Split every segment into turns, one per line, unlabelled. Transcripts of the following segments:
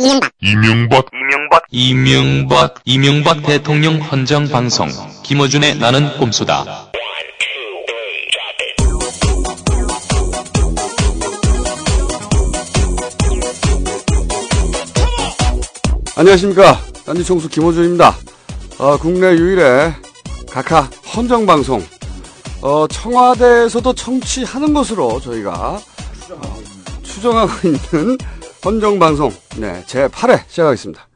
이명박
이명박
이명박
이명박 이명박 대통령 헌정 방송 김어준의 나는 꼼수다.
안녕하십니까. 딴지 총수 김호준입니다. 어, 국내 유일의 각하 헌정 방송. 어, 청와대에서도 청취하는 것으로 저희가 어, 추정하고 있는 헌정방송. 네, 제 8회 시작하겠습니다.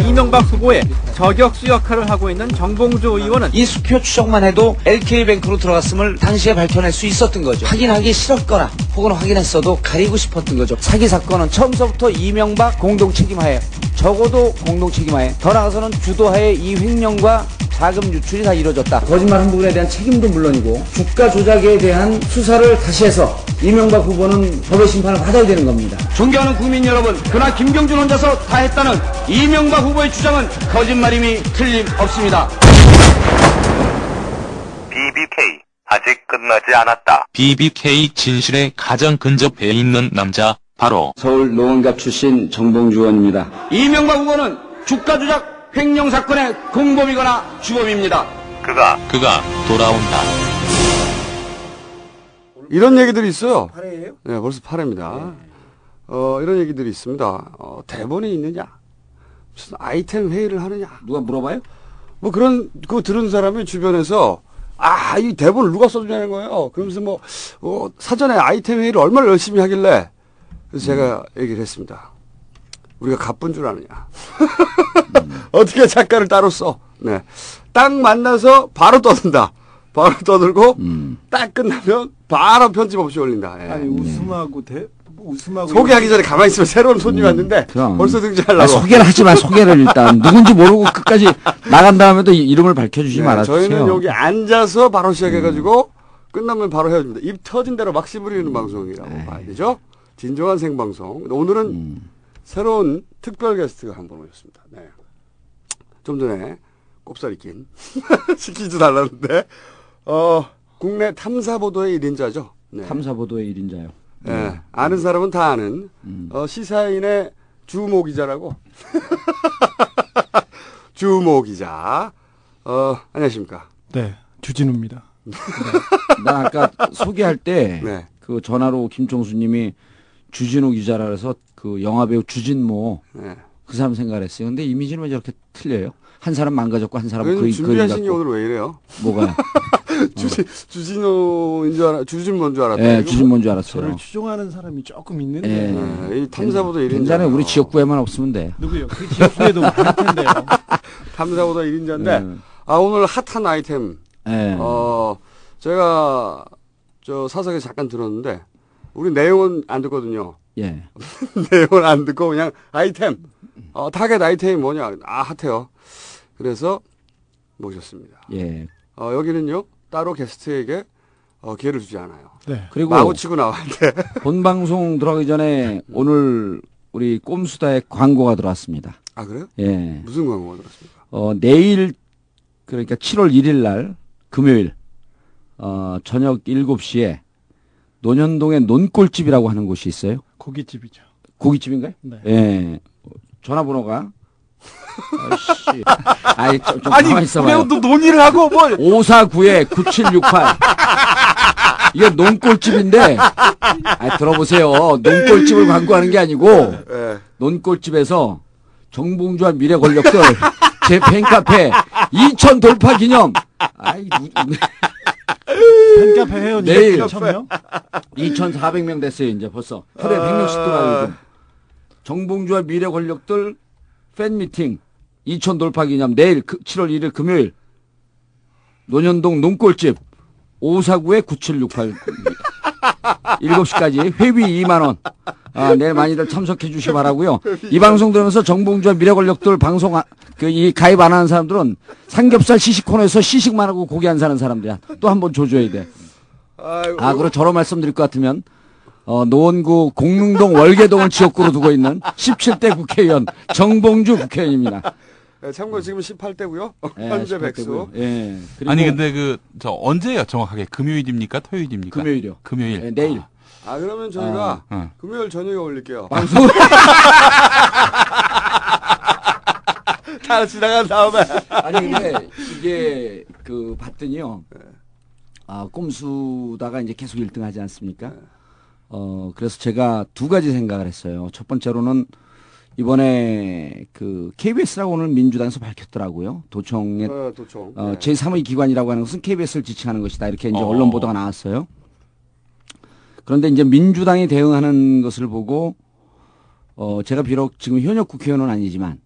이명박 후보의 저격수 역할을 하고 있는 정봉주 의원은
이 수표 추적만 해도 LK뱅크로 들어갔음을 당시에 밝혀낼 수 있었던 거죠. 확인하기 싫었거나 혹은 확인했어도 가리고 싶었던 거죠. 사기 사건은 처음서부터 이명박 공동 책임하에 적어도 공동 책임하에 더 나아가서는 주도하에 이 횡령과 자금 유출이 다 이루어졌다. 거짓말 한 부분에 대한 책임도 물론이고 주가 조작에 대한 수사를 다시 해서 이명박 후보는 법의 심판을 받아야 되는 겁니다. 존경하는 국민 여러분, 그러나 김경준 혼자서 다 했다는 이명박 후보의 주장은 거짓말임이 틀림없습니다.
BBK 아직 끝나지 않았다.
BBK 진실에 가장 근접해 있는 남자 바로
서울 노원갑 출신 정봉주 의원입니다. 이명박 후보는 주가 조작 횡령 사건의 공범이거나 주범입니다.
그가
그가 돌아온다.
이런 얘기들이 있어요. 8회예요? 네, 벌써 8회입니다. 어, 이런 얘기들이 있습니다. 어, 대본이 있느냐? 무슨 아이템 회의를 하느냐?
누가 물어봐요?
뭐 그런 그거 들은 사람이 주변에서 아 이 대본을 누가 써주냐는 거예요. 그러면서 뭐 어, 사전에 아이템 회의를 얼마나 열심히 하길래 그래서 제가 얘기를 했습니다. 우리가 가쁜 줄 아느냐? 어떻게 작가를 따로 써? 네, 딱 만나서 바로 떠든다. 바로 떠들고 딱 끝나면 바로 편집 없이 올린다. 예.
아니 웃음하고 대 웃음하고
소개하기 전에 가만히 있으면 새로운 손님이 왔는데
그럼.
벌써 등장하려고.
아, 소개를 하지만 소개를 일단 누군지 모르고 끝까지 나간 다음에도 이- 이름을 밝혀주지
네,
말아주세요.
저희는 여기 앉아서 바로 시작해가지고 끝나면 바로 헤어집니다. 입 터진 대로 막 씹으리는 방송이라고
네.
봐야 되죠. 진정한 생방송. 오늘은
음.
새로운 특별 게스트가 한 분 오셨습니다. 네. 좀 전에 꼽사리 낀 시키지도 달랐는데 어, 국내 탐사보도의 1인자죠. 네.
탐사보도의 1인자요.
예, 아는 사람은 다 아는
음.
어, 시사인의 주모 기자라고 주모 기자 어, 안녕하십니까
네 주진우입니다.
나 아까 소개할 때그
네.
전화로 김종수님이 주진우 기자라 그래서 그 영화배우 주진모
네.
그 사람 생각을 했어요. 근데 이미지는 왜 저렇게 틀려요? 한 사람 망가졌고 한 사람 그림
준비하신 게 오늘 왜 이래요?
뭐가?
주진 주진호인 줄 알아 주진모인 줄 알았다.
예,
이거
주진모인 줄
저를
알았어요.
추종하는 사람이 조금 있는데
예.
뭐- 네, 이 탐사보도 1인자.
괜찮아요. 우리 지역구에만 없으면 돼.
누구요? 그 지역구에도 많을 텐데요.
탐사보도 1인자인데
음.
아 오늘 핫한 아이템
예.
어 제가 저 사석에 잠깐 들었는데 우리 내용은 안 듣거든요.
예.
내용을 안 듣고 그냥 아이템, 어, 타겟 아이템이 뭐냐. 아, 핫해요. 그래서 모셨습니다.
예.
어, 여기는요, 따로 게스트에게 어, 기회를 주지 않아요.
네.
그리고
마구 치고 돼.
본 방송 들어가기 전에 오늘 우리 꼼수다의 광고가 들어왔습니다.
아, 그래요?
예.
무슨 광고가 들었습니까?
어, 내일, 그러니까 7월 1일 날, 금요일, 어, 저녁 7시에 논현동의 논골집이라고 하는 곳이 있어요.
고깃집이죠.
고깃집인가요?
네.
예. 전화번호가. 아이씨. 아이, 좀, 좀
아니
가만히 있어봐요.
왜또 논의를 하고 뭐
549-9768. 이게 논골집인데, 아, 들어보세요. 논골집을 광고하는 게 아니고,
예.
논골집에서 정봉주와 미래 권력들 제 팬카페 2천 돌파 기념. 아이, 누-
팬카페 회원이
내일.
2,000명?
2,400명 됐어요, 이제 벌써. 하루에
아.
100명씩 돌아요, 요즘. 정봉주와 미래 권력들 팬 미팅 2천 돌파 기념 내일 그- 7월 1일 금요일 논현동 논골집 549에 9768 7시까지 회비 2만 원. 아, 내일 많이들 참석해 주시기 바라고요. 이 방송 들으면서 정봉주와 미래 권력들 방송 아- 그이 가입 안 하는 사람들은 삼겹살 시식 코너에서 시식만 하고 고기 안 사는 사람들이야. 또 한번 줘줘야 돼.
아,
그리고 저로 말씀드릴 것 같으면, 어, 노원구 공릉동 월계동을 지역구로 두고 있는 17대 국회의원 정봉주 국회의원입니다.
예, 참고로 지금 18대고요.
예,
현재
18대
백수.
고요. 예. 그리고
아니 근데 그 저 언제요 정확하게 금요일입니까 토요일입니까?
금요일이요.
금요일.
예, 내일.
아, 그러면 저희가
어.
금요일 저녁에 올릴게요.
방송
차 지나간 다음에.
아니 근데 이게 그 봤더니요. 아 꼼수다가 이제 계속 1등 하지 않습니까? 어 그래서 제가 두 가지 생각을 했어요. 첫 번째로는 이번에 그 KBS라고 오늘 민주당에서 밝혔더라고요. 도청의
어, 도청.
어,
네.
제3의 기관이라고 하는 것은 KBS를 지칭하는 것이다. 이렇게 이제
어.
언론 보도가 나왔어요. 그런데 이제 민주당이 대응하는 것을 보고 어, 제가 비록 지금 현역 국회의원은 아니지만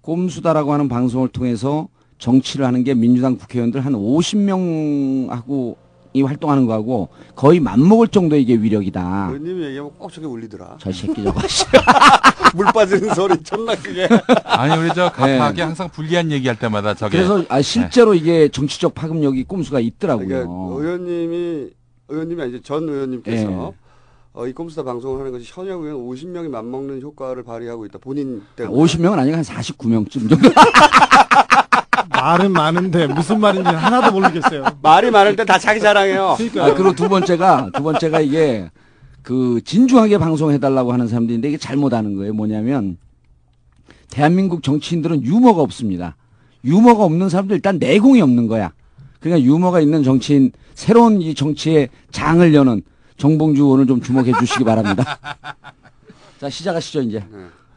꼼수다라고 하는 방송을 통해서 정치를 하는 게 민주당 국회의원들 한 50명하고 이 활동하는 거하고 거의 맞먹을 정도의 이게 위력이다.
의원님이 얘기하면 꼭 저게 울리더라.
저 새끼 저거.
물 빠지는 소리 존나 크게.
아니 우리 저 갑하게
네.
항상 불리한 얘기할 때마다 저게
그래서 아, 실제로 이게 정치적 파급력이 꼼수가 있더라고요.
그러니까 의원님이 의원님이 아니죠 전 의원님께서
예.
어, 이 꼼수다 방송을 하는 것이 현역 의원 50명이 맞먹는 효과를 발휘하고 있다. 본인 때문에.
50명은 아니고 한 49명쯤 정도.
말은 많은데 무슨 말인지 하나도 모르겠어요.
말이 많을 때 다 자기 자랑해요.
그러니까
아, 그리고 두 번째가, 두 번째가 이게, 그, 진중하게 방송해달라고 하는 사람들인데 이게 잘못하는 거예요. 뭐냐면, 대한민국 정치인들은 유머가 없습니다. 유머가 없는 사람들 일단 내공이 없는 거야. 그러니까 유머가 있는 정치인, 새로운 이 정치의 장을 여는 정봉주 의원을 좀 주목해 주시기 바랍니다. 자, 시작하시죠, 이제.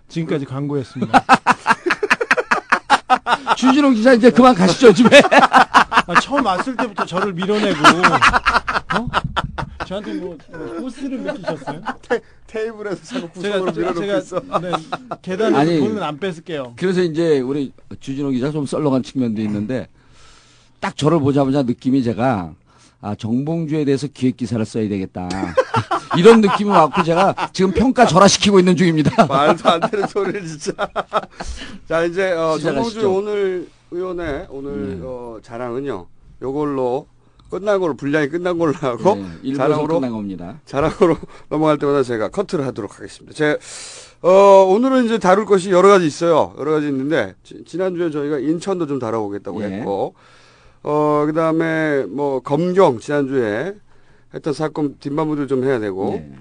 지금까지 광고였습니다.
주진호 기자 이제 그만 가시죠, 집에.
아, 처음 왔을 때부터 저를 밀어내고 어? 저한테 뭐, 뭐 호스를 맡기셨어요?
테 이블에서 자꾸
제가
구석으로
제가,
밀어놓고
제가
있어.
네, 계단에서
아니.
돈은 안 뺏을게요.
그래서 이제 우리 주진호 기자 좀 썰렁한 측면도 있는데 딱 저를 보자마자 느낌이 제가 아 정봉주에 대해서 기획 기사를 써야 되겠다 이런 느낌이 왔고 제가 지금 평가 절하시키고 있는 중입니다.
말도 안 되는 소리를 진짜. 자 이제 어. 정봉주 오늘 의원의 오늘
네.
어, 자랑은요. 요걸로 끝난 걸로 분량이 끝난 걸로 하고
네,
자랑으로
끝난 겁니다.
자랑으로 넘어갈 때마다 제가 커트를 하도록 하겠습니다. 제 어, 오늘은 이제 다룰 것이 여러 가지 있어요. 여러 가지 있는데 지, 지난주에 저희가 인천도 좀 다뤄보겠다고
예.
했고 어 그 다음에 뭐 검경 지난주에 했던 사건 뒷마무리를 좀 해야 되고
네.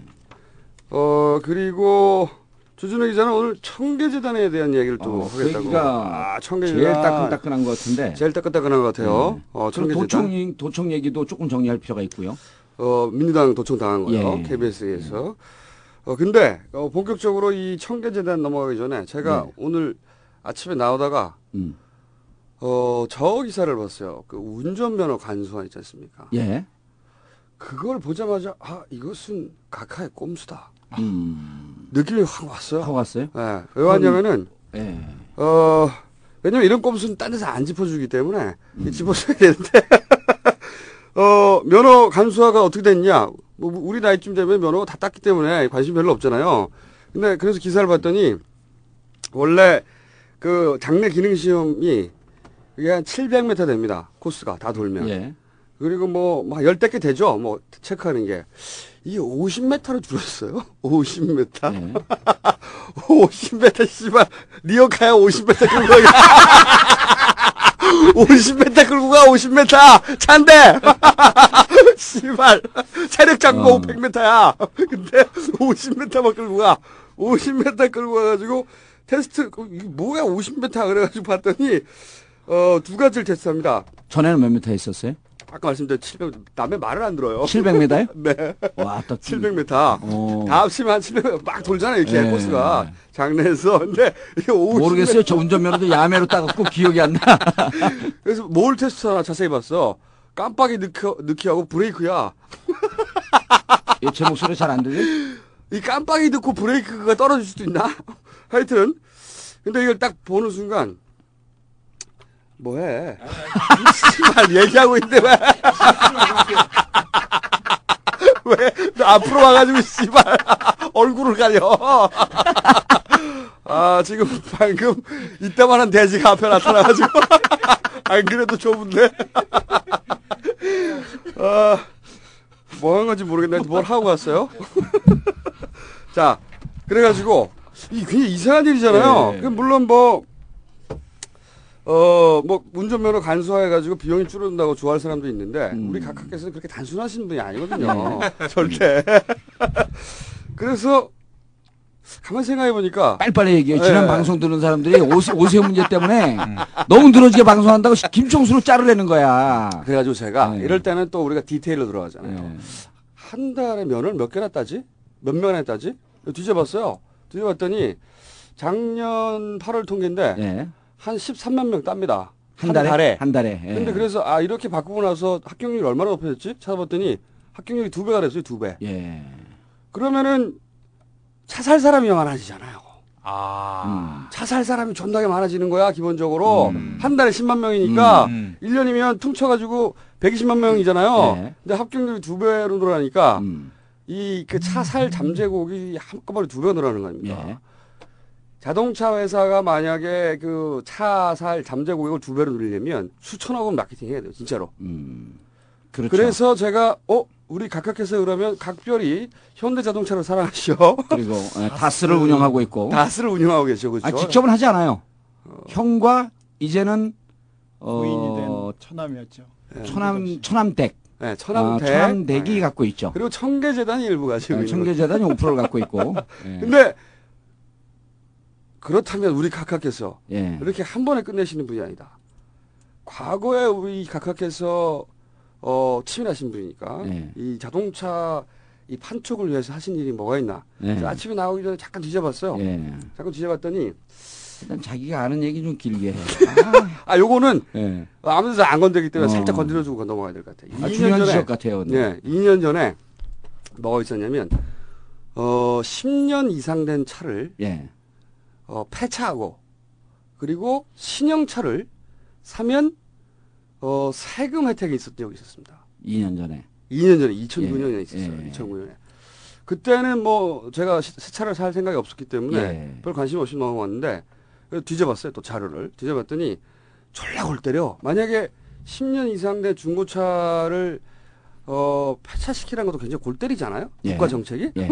어 그리고 주준호 기자는 오늘 청계재단에 대한 얘기를 또
어, 그
하겠다고.
얘기가
아, 청계재단
제일 따끈따끈한 것 같은데
제일 따끈따끈한 것 같아요.
네.
어, 청계재단.
도청 도청 얘기도 조금 정리할 필요가 있고요.
어, 민주당 도청 당한 거예요.
예.
KBS에서. 어, 근데, 어, 본격적으로 이 청계재단 넘어가기 전에 제가
네.
오늘 아침에 나오다가,
음.
어, 저 기사를 봤어요. 그 운전면허 간수화 있지 않습니까?
예.
그걸 보자마자, 아, 이것은 각하의 꼼수다.
음.
느낌이 확 왔어요.
하고 왔어요?
예. 왜 왔냐면은,
예.
어, 왜냐면 이런 꼼수는 딴 데서 안 짚어주기 때문에
음.
짚어줘야 되는데, 어, 면허 간수화가 어떻게 됐냐. 뭐, 우리 나이쯤 되면 면허가 다 땄기 때문에 관심 별로 없잖아요. 근데 그래서 기사를 봤더니, 원래 그 장내 기능 시험이 그게 한 700m 됩니다. 코스가 다 돌면.
예.
그리고 뭐, 막 열댓 개 되죠. 뭐, 체크하는 게. 이게 50m로 줄었어요. 50m.
예.
50m, 씨발. 리어카야 50m 끌고 가. 50m 끌고 가, 50m! 찬데! 씨발. 체력 장고
어.
100m야. 근데 50m만 끌고 가. 50m 끌고 가가지고, 테스트, 그 이게 뭐야, 50m? 그래가지고 봤더니, 어, 두 가지를 테스트합니다.
전에는 몇 미터 있었어요?
아까 말씀드린 700, 남의 말을 안 들어요.
700m요?
네.
와, 딱
700m.
어.
다 합치면 한 700m 막 돌잖아요, 이렇게
예.
코스가. 장내에서. 근데 이게 50m.
모르겠어요. 저 운전면허도 야매로 따갖고 기억이 안 나.
그래서 뭘 테스트 하나 자세히 봤어. 깜빡이 넣기, 넣기하고 브레이크야.
예, 제 목소리 잘 안 들려?
이 깜빡이 넣고 브레이크가 떨어질 수도 있나? 하여튼. 근데 이걸 딱 보는 순간, 뭐해? 씨발, 얘기하고 있는데 왜? 왜? 너 앞으로 와가지고, 씨발, 얼굴을 가려. 아, 지금 방금 이따만한 돼지가 앞에 나타나가지고. 안 그래도 좁은데? 아, 뭐 한 건지 모르겠는데 뭘 하고 왔어요? 자, 그래가지고, 이 굉장히 이상한 일이잖아요.
예.
그 물론 뭐, 어, 뭐, 운전면허 간소화해가지고 비용이 줄어든다고 좋아할 사람도 있는데,
음.
우리 각하께서는 그렇게 단순하신 분이 아니거든요. 절대. 그래서, 가만 생각해 보니까
빨리빨리 얘기해. 지난
예.
방송 듣는 사람들이 오세, 오세훈 문제 때문에 너무 늘어지게 방송한다고 김총수로 자르려는 거야.
그래가지고 제가
네.
이럴 때는 또 우리가 디테일로 들어가잖아요.
예.
한 달에 면을 몇 개나 따지? 몇 명이나 따지? 뒤져봤어요. 뒤져봤더니 작년 8월 통계인데
예.
한 13만 명 땁니다.
한 달에? 한 달에. 예.
근데 그래서 아 이렇게 바꾸고 나서 합격률이 얼마나 높아졌지? 찾아봤더니 합격률이 두 배가 됐어요. 두 배.
예.
그러면은 차 살 사람이 많아지잖아요.
아.
음.
차살 사람이 존나게 많아지는 거야 기본적으로
음.
한 달에 10만 명이니까
음.
1년이면 퉁쳐가지고 120만 명이잖아요.
네.
근데 합격률이 두 배로 늘어나니까
음.
이그 차살 잠재곡이 한꺼번에 두 배가 늘어나는 거 아닙니까?
예.
자동차 회사가 만약에 그 차 살 잠재고객을 두 배로 늘리려면 수천억 원 마케팅 해야 돼요, 진짜로.
음. 그렇죠.
그래서 제가 어 우리 각각해서 그러면 각별히 현대자동차를 사랑하시오.
그리고 예, 다스를 운영하고 있고.
다스를 운영하고 계셔, 그렇죠?
아, 직접은 하지 않아요. 형과 이제는 어,
부인이 된 처남이었죠.
네,
초남 초남댁.
네,
아,
천암대.
초남댁이
네.
갖고 있죠.
그리고 청계재단이 일부 가지고
어,
있는
청계재단이 5%를 갖고 있고. 예.
근데 그렇다면 우리 각각해서
예.
이렇게 한 번에 끝내시는 분이 아니다. 과거에 우리 각각해서 어, 치밀하신 분이니까
네.
이 자동차 이 판촉을 위해서 하신 일이 뭐가 있나.
예.
아침에 나오기 전에 잠깐 뒤져봤어요.
예.
잠깐 뒤져봤더니
일단 자기가 아는 얘기 좀 길게 해.
아 요거는
아, 예.
아무 데서 안 건드기 때문에
어.
살짝 건드려주고 넘어가야 될 것 같아요.
아,
2년
중요한
전에
같아요.
네, 2년 전에 뭐가 있었냐면 어 10년 이상 된 차를
예.
어, 폐차하고 그리고 신형차를 사면 어, 세금 혜택이 있었던 적이 있었습니다.
2년 전에.
2년 전에 2009년에
예,
있었어요.
예.
2009년에. 그때는 뭐 제가 시- 새 차를 살 생각이 없었기 때문에
예.
별 관심 없이 넘어갔는데 그래서 뒤져봤어요. 또 자료를 뒤져봤더니 졸라 골 때려. 만약에 10년 이상 된 중고차를 어, 폐차시키라는 것도 굉장히 골 때리잖아요.
예.
국가 정책이.
예.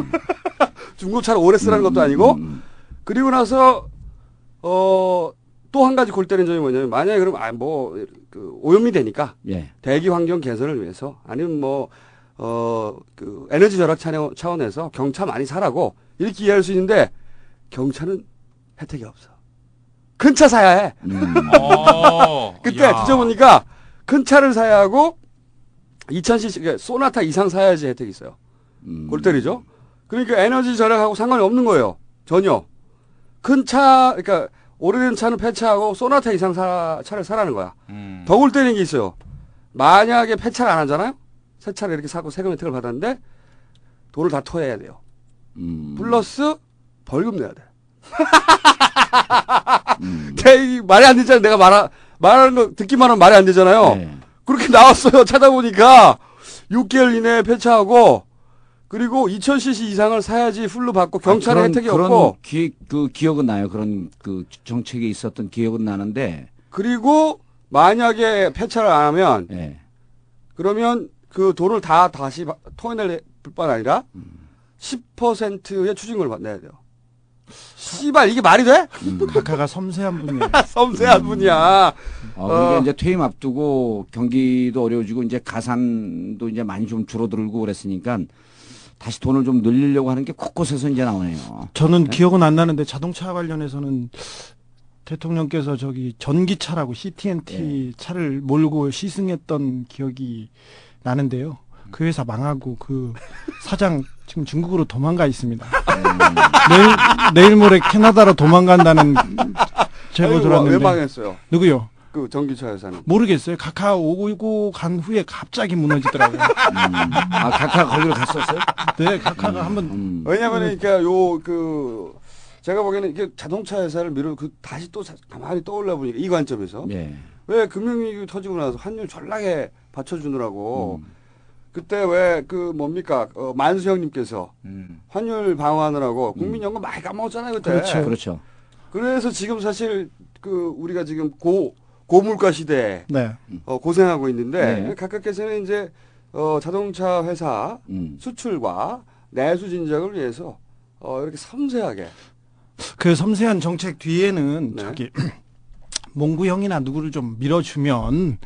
중고차를 오래 쓰라는 것도 아니고
음,
그리고 나서 어 또 한 가지 골 때리는 점이 뭐냐면 만약에 그럼 아뭐 그 오염이 되니까
예.
대기 환경 개선을 위해서 아니면 뭐 뭐어그 에너지 절약 차원- 차원에서 경차 많이 사라고 이렇게 이해할 수 있는데 경차는 혜택이 없어. 큰 차 사야 해.
음.
어.
그때
야.
뒤져보니까 큰 차를 사야 하고 2000cc 그러니까 소나타 이상 사야지 혜택이 있어요.
음.
골 때리죠. 그러니까 에너지 절약하고 상관이 없는 거예요. 전혀. 큰 차, 그러니까 오래된 차는 폐차하고 소나타 이상 사, 차를 사라는 거야.
음.
더골 때리는 게 있어요. 만약에 폐차를 안 하잖아요? 새 차를 이렇게 사고 세금 혜택을 받았는데 돈을 다 토해야 돼요.
음.
플러스 벌금 내야 돼.
음.
이 말이 안 되잖아요. 내가 말하, 말하는 거 듣기만 하면 말이 안 되잖아요.
예.
그렇게 나왔어요. 찾아보니까 6개월 이내에 폐차하고 그리고 2000cc 이상을 사야지 풀로 받고 경찰에
아, 그런-
혜택이
그런
없고
기, 그 기억은 나요. 그런 그 정책이 있었던 기억은 나는데.
그리고 만약에 폐차를 안 하면
예.
그러면 그 돈을 다 다시 바- 토해낼 뿐만 아니라 10%의 추징금을 받- 내야 돼요. 씨발 이게 말이 돼?
음.
각하가 섬세한 분이에요.
섬세한 분이야.
어, 그러니까
어.
이제 퇴임 앞두고 경기도 어려워지고 이제 가산도 이제 많이 좀 줄어들고 그랬으니까 다시 돈을 좀 늘리려고 하는 게 곳곳에서 이제 나오네요.
저는
네.
기억은 안 나는데 자동차 관련해서는 대통령께서 저기 전기차라고 CT&T 차를 몰고 시승했던 기억이 나는데요. 그 회사 망하고 그 사장 지금 중국으로 도망가 있습니다. 내일 내일 모레 캐나다로 도망간다는 제보
아니, 왜
들었는데
망했어요?
누구요?
그 전기차 회사는.
모르겠어요. 카카 오고 간 후에 갑자기 무너지더라고요.
아, 각하 거기로 갔었어요?
네, 카카가 한번
음.
왜냐면 그러니까 요 그 제가 보기에는 이게 자동차 회사를 미루 그 다시 또 자- 가만히 떠올려 보니까 이 관점에서
예.
왜 금융위기 터지고 나서 환율 전락에 받쳐주느라고
음.
그때 왜 그 뭡니까 어, 만수 형님께서
음.
환율 방어하느라고 국민연금 많이 까먹었잖아요 그때.
그렇죠.
그렇죠.
그래서 지금 사실 그 우리가 지금 고 고물가 시대에
네.
어, 고생하고 있는데
네.
각각께서는 이제 어, 자동차 회사
음.
수출과 내수 진작을 위해서 어, 이렇게 섬세하게
그 섬세한 정책 뒤에는
네.
저기 몽구 형이나 누구를 좀 밀어주면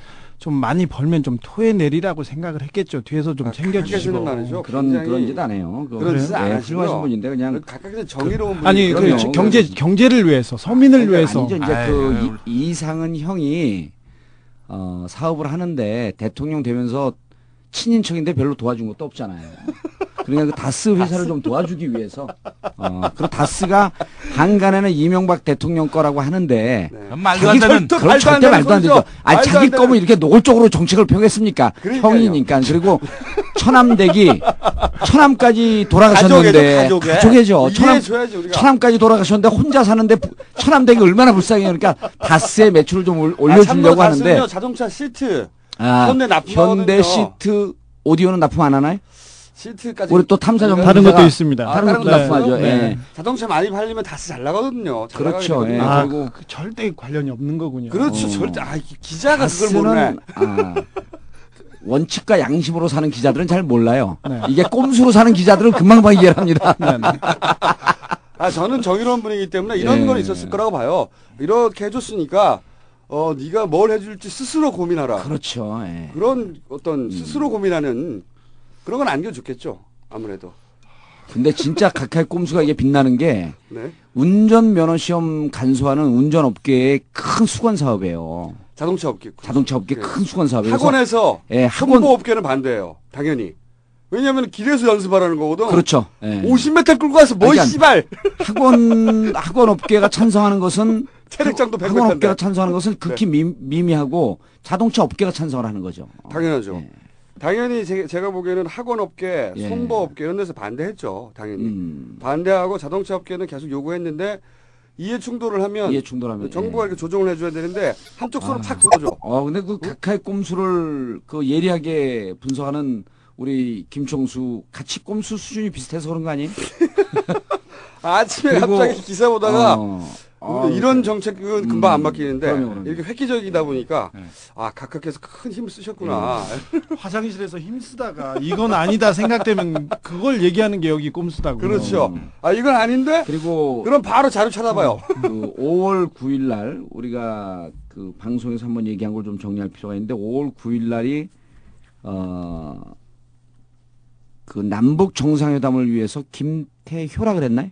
좀 많이 벌면 좀 토해내리라고 생각을 했겠죠. 뒤에서 좀
아,
챙겨주시고.
말이죠.
그런 그런 짓 안 해요. 그거.
그런 짓안
예,
하시고요.
훌륭하신 분인데 그냥
각각에서 정의로운 분이
아니 그. 경제 경제를 위해서 서민을
아니,
위해서
아니죠. 이제 그
아이,
이, 이상은 형이 어, 사업을 하는데 대통령 되면서 친인척인데 별로 도와준 것도 없잖아요. 그러니까 그 다스 회사를 좀 도와주기 위해서 어, 그리고 다스가 한간에는 이명박 대통령 거라고 하는데
네.
말도 안
자기
되는
절대
그럼
말도 안
절대 말도 안 되죠. 아니
말도
자기
안 되는-
거면 이렇게 노골적으로 정책을 펴겠습니까?
그러니까요.
형이니까 그리고 처남댁이 처남까지 돌아가셨는데
이해해줘야지 우리가.
처남까지 돌아가셨는데 혼자 사는데 부- 처남댁이 얼마나 불쌍해요. 그러니까 다스의 매출을 좀 올- 올려주려고
아,
하는데
자동차 시트
아,
현대 납품
현대. 시트 오디오는 납품 안 하나요?
시트까지
우리 또 탐사 전
다른 것도 있습니다.
아,
다른 것도
거
납품하죠. 예.
네.
자동차 많이 팔리면 다스 잘 나가거든요. 잘
그렇죠. 예.
아,
그리고
그 절대 관련이 없는 거군요.
그렇죠.
어.
절대 아 기- 기자가 그걸 모르네.
아, 원칙과 양심으로 사는 기자들은 잘 몰라요.
네.
이게 꼼수로 사는 기자들은 금방방 이해를 합니다.
네, 네.
아 저는 정의로운 분이기 때문에 이런
예.
건 있었을 거라고 봐요. 이렇게 해줬으니까 어 네가 뭘 해줄지 스스로 고민하라.
그렇죠. 예.
그런 어떤 스스로 고민하는 그런 건 안겨줬겠죠. 아무래도.
근데 진짜 각하의 꼼수가 이게 빛나는 게
네.
운전 면허 시험 간소화는 운전 업계의 큰 수건 사업이에요.
자동차 업계.
자동차 업계
네.
큰 수건 사업이에요.
학원에서
예, 학원
업계는 반대예요. 당연히. 왜냐하면 길에서 연습하라는 거거든.
그렇죠. 예.
50m 끌고 가서 뭐
그러니까
씨발
학원 학원 업계가 찬성하는 것은
체력장도
학원 업계가
100m인데.
찬성하는 것은 극히 미, 미미하고 자동차 업계가 찬성을 하는 거죠.
당연하죠.
예.
당연히 제, 가 보기에는 학원 업계,
예.
손보 업계 이런 데서 반대했죠. 당연히.
음,
반대하고 자동차 업계는 계속 요구했는데 이해 충돌을 하면
이해 충돌하면
정부가
예.
이렇게 조정을 해줘야 되는데 한쪽 손을
아.
팍 들어줘.
어 근데 그 각하의 꼼수를 그 예리하게 분석하는 우리 김총수 같이 꼼수 수준이 비슷해서 그런 거 아니에요?
아침에
그리고-
갑자기 기사 보다가
어, 어,
이런 정책은 금방 안
음,
바뀌는데
그럼요, 그럼요.
이렇게 획기적이다 보니까
네.
아 각각께서 큰 힘을 쓰셨구나.
화장실에서 힘쓰다가 이건 아니다 생각되면 그걸 얘기하는 게 여기 꼼수다고.
그렇죠. 아 이건 아닌데?
그리고
그럼 바로 자료 찾아봐요.
그 5월 9일 날 우리가 그 방송에서 한번 얘기한 걸 좀 정리할 필요가 있는데 5월 9일 날이 어 그 남북 정상회담을 위해서 김태효라 그랬나요?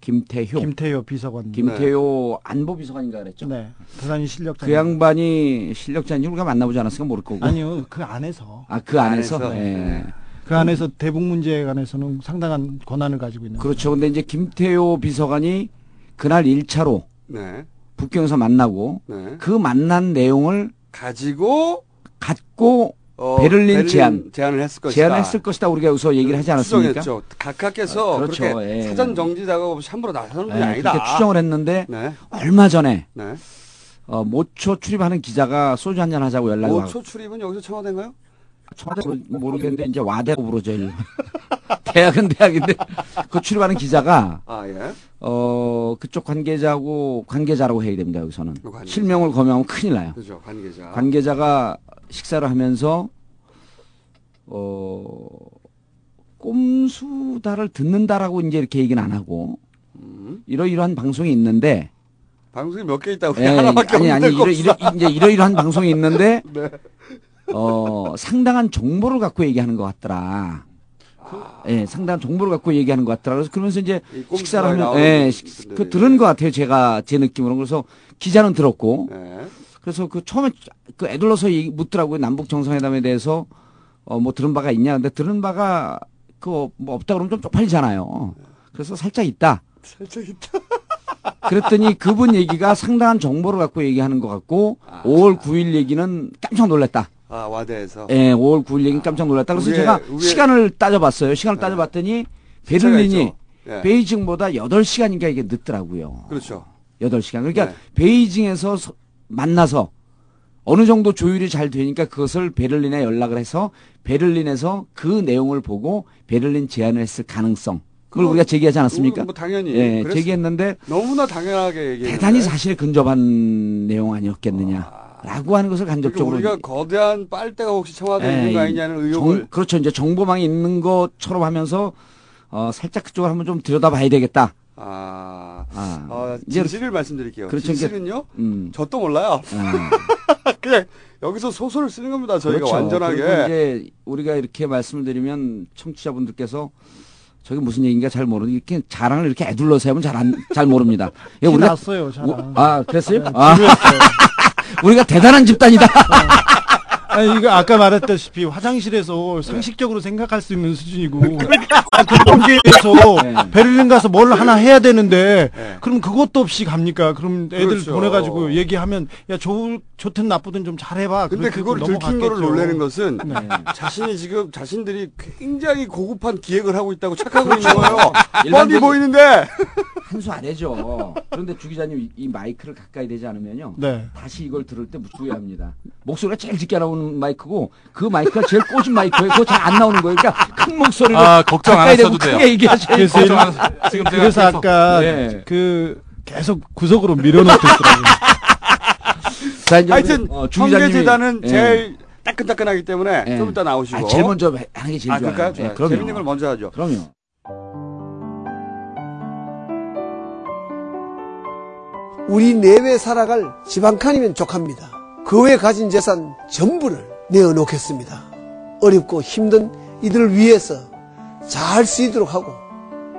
네.
김태효.
김태효 비서관.
김태효 안보비서관인가 그랬죠.
네. 대단히 실력자.
그 양반이 실력자인지 우리가 만나보지 않았으니까 모를 거고.
아니요. 그 안에서
아, 그 안에서?
안에서?
예.
네.
그 안에서 대북 문제에 관해서는 상당한 권한을 가지고 있는.
그렇죠. 근데 이제 김태효 비서관이 그날 1차로
네.
북경에서 만나고
네.
그 만난 내용을
가지고
갖고
어,
베를린 제안.
제안을 했을 것이다.
제안을 했을 것이다 우리가 여기서 얘기를 하지 않았습니까?
추정했죠. 각각께서
아, 그렇죠.
그렇게
예.
사전 정지 작업 없이 함부로 나서는 분이
예,
아니다.
추정을 했는데
네.
얼마 전에
네.
어, 모초 출입하는 기자가 소주 한 잔 하자고 연락이 와.
5초 출입은 여기서 청와대인가요?
청와대 모르겠는데 이제 와대로 부르죠. 대학은 대학인데 그 출입하는 기자가
아, 예.
어 그쪽 관계자하고 관계자라고 해야 됩니다. 여기서는
그 관계자.
실명을 거명하면 큰일 나요.
그죠. 관계자.
관계자가 식사를 하면서 어 꼼수다를 듣는다라고 이제 이렇게 얘기는 안 하고
음.
이러이러한 방송이 있는데
방송이 몇 개 있다고
예,
하나밖에
아니 아니
없는데
이러, 이러, 이제 이러이러한 방송이 있는데
네.
어 상당한 정보를 갖고 얘기하는 것 같더라. 예, 상당한 정보를 갖고 얘기하는 것 같더라. 그래서 그러면서 이제 식사를 하면 예, 그 들은 것 같아요. 제가 제 느낌으로 그래서 기자는 들었고
네.
그래서 그 처음에 그 애들러서 얘기- 묻더라고요. 남북 정상회담에 대해서 어 뭐 들은 바가 있냐. 근데 들은 바가 그뭐 없다 그러면 좀 쪽팔리잖아요. 그래서 살짝 있다.
살짝 있다.
그랬더니 그분 얘기가 상당한 정보를 갖고 얘기하는 것 같고
아.
5월 9일 얘기는 깜짝 놀랐다.
아, 와대에서.
예, 5월 9일 얘기는 깜짝 놀랐다. 그래서
우리의-
제가
우리의-
시간을 따져봤어요. 시간을
네.
따져봤더니 베를린이.
예.
베이징보다 8시간인가 이게 늦더라고요.
그렇죠.
8시간. 그러니까
네.
베이징에서 서- 만나서 어느 정도 조율이 잘 되니까 그것을 베를린에 연락을 해서 베를린에서 그 내용을 보고 베를린 제안을 했을 가능성. 그걸 우리가 제기하지 않았습니까?
뭐 당연히.
예, 제기했는데
너무나 당연하게 얘기했는데.
대단히 사실에 근접한 내용 아니었겠느냐 라고 하는 것을
그러니까
간접적으로
우리가 거대한 빨대가 혹시 청와대에
예,
있는 거 아니냐는 의혹을
정- 그렇죠. 이제 정보망이 있는 것처럼 하면서 어, 살짝 그쪽을 한번 좀 들여다봐야 되겠다.
아,
아,
어,
이제
진실을 말씀드릴게요.
그렇죠.
진실은요?
음.
저또 몰라요.
아,
그냥 여기서 소설을 쓰는 겁니다. 저희가
그렇죠.
완전하게.
이제 우리가 이렇게 말씀을 드리면 청취자분들께서 저게 무슨 얘기인가 잘 모르는 이렇게 자랑을 이렇게 애둘러서 하면 잘 안 잘 모릅니다. 예,
티
우리가
났어요, 자랑.
우- 아 그랬어요?
네,
아. 우리가 대단한 집단이다.
아니, 이거 아까 말했다시피 화장실에서 상식적으로 생각할 수 있는 수준이고. 아, 그
네.
베를린 가서 뭘 하나 해야 되는데,
네.
그럼 그것도 없이 갑니까? 그럼 애들
그렇죠.
보내가지고 얘기하면, 야, 좋, 좋든 나쁘든 좀 잘해봐.
근데 그걸 들킨. 거를 놀라는 것은
네.
자신이 지금 자신들이 굉장히 고급한 기획을 하고 있다고 착하고 있는 거예요. 뻔히 보이는데
한 수 아래죠. 그런데 주 기자님 이- 이 마이크를 가까이 대지 않으면요.
네.
다시 이걸 들을 때 무수해합니다. 목소리가 제일 짙게 나오는 마이크고 그 마이크가 제일 꽂은 마이크예요. 그거 잘 안 나오는 거예요. 그러니까 큰 목소리로
아, 걱정 안 하셔도 돼요.
크게 얘기하셔야
그래서
돼요.
안 하세요. 지금 제가
그래서
계속
아까
네.
그 계속 구석으로 밀어넣고 있더라고요.
자, 이제
하여튼
어,
청계재단은
예.
제일 따끈따끈하기 때문에
예.
좀 이따 나오시고.
아, 제일 먼저 하는 게 제일
아,
좋아요.
좋아요.
그럼요.
재밌는 걸 먼저 하죠.
그럼요.
우리 내외 살아갈 집 한 칸이면 족합니다. 그 외에 가진 재산 전부를 내어놓겠습니다. 어렵고 힘든 이들을 위해서 잘 쓰이도록 하고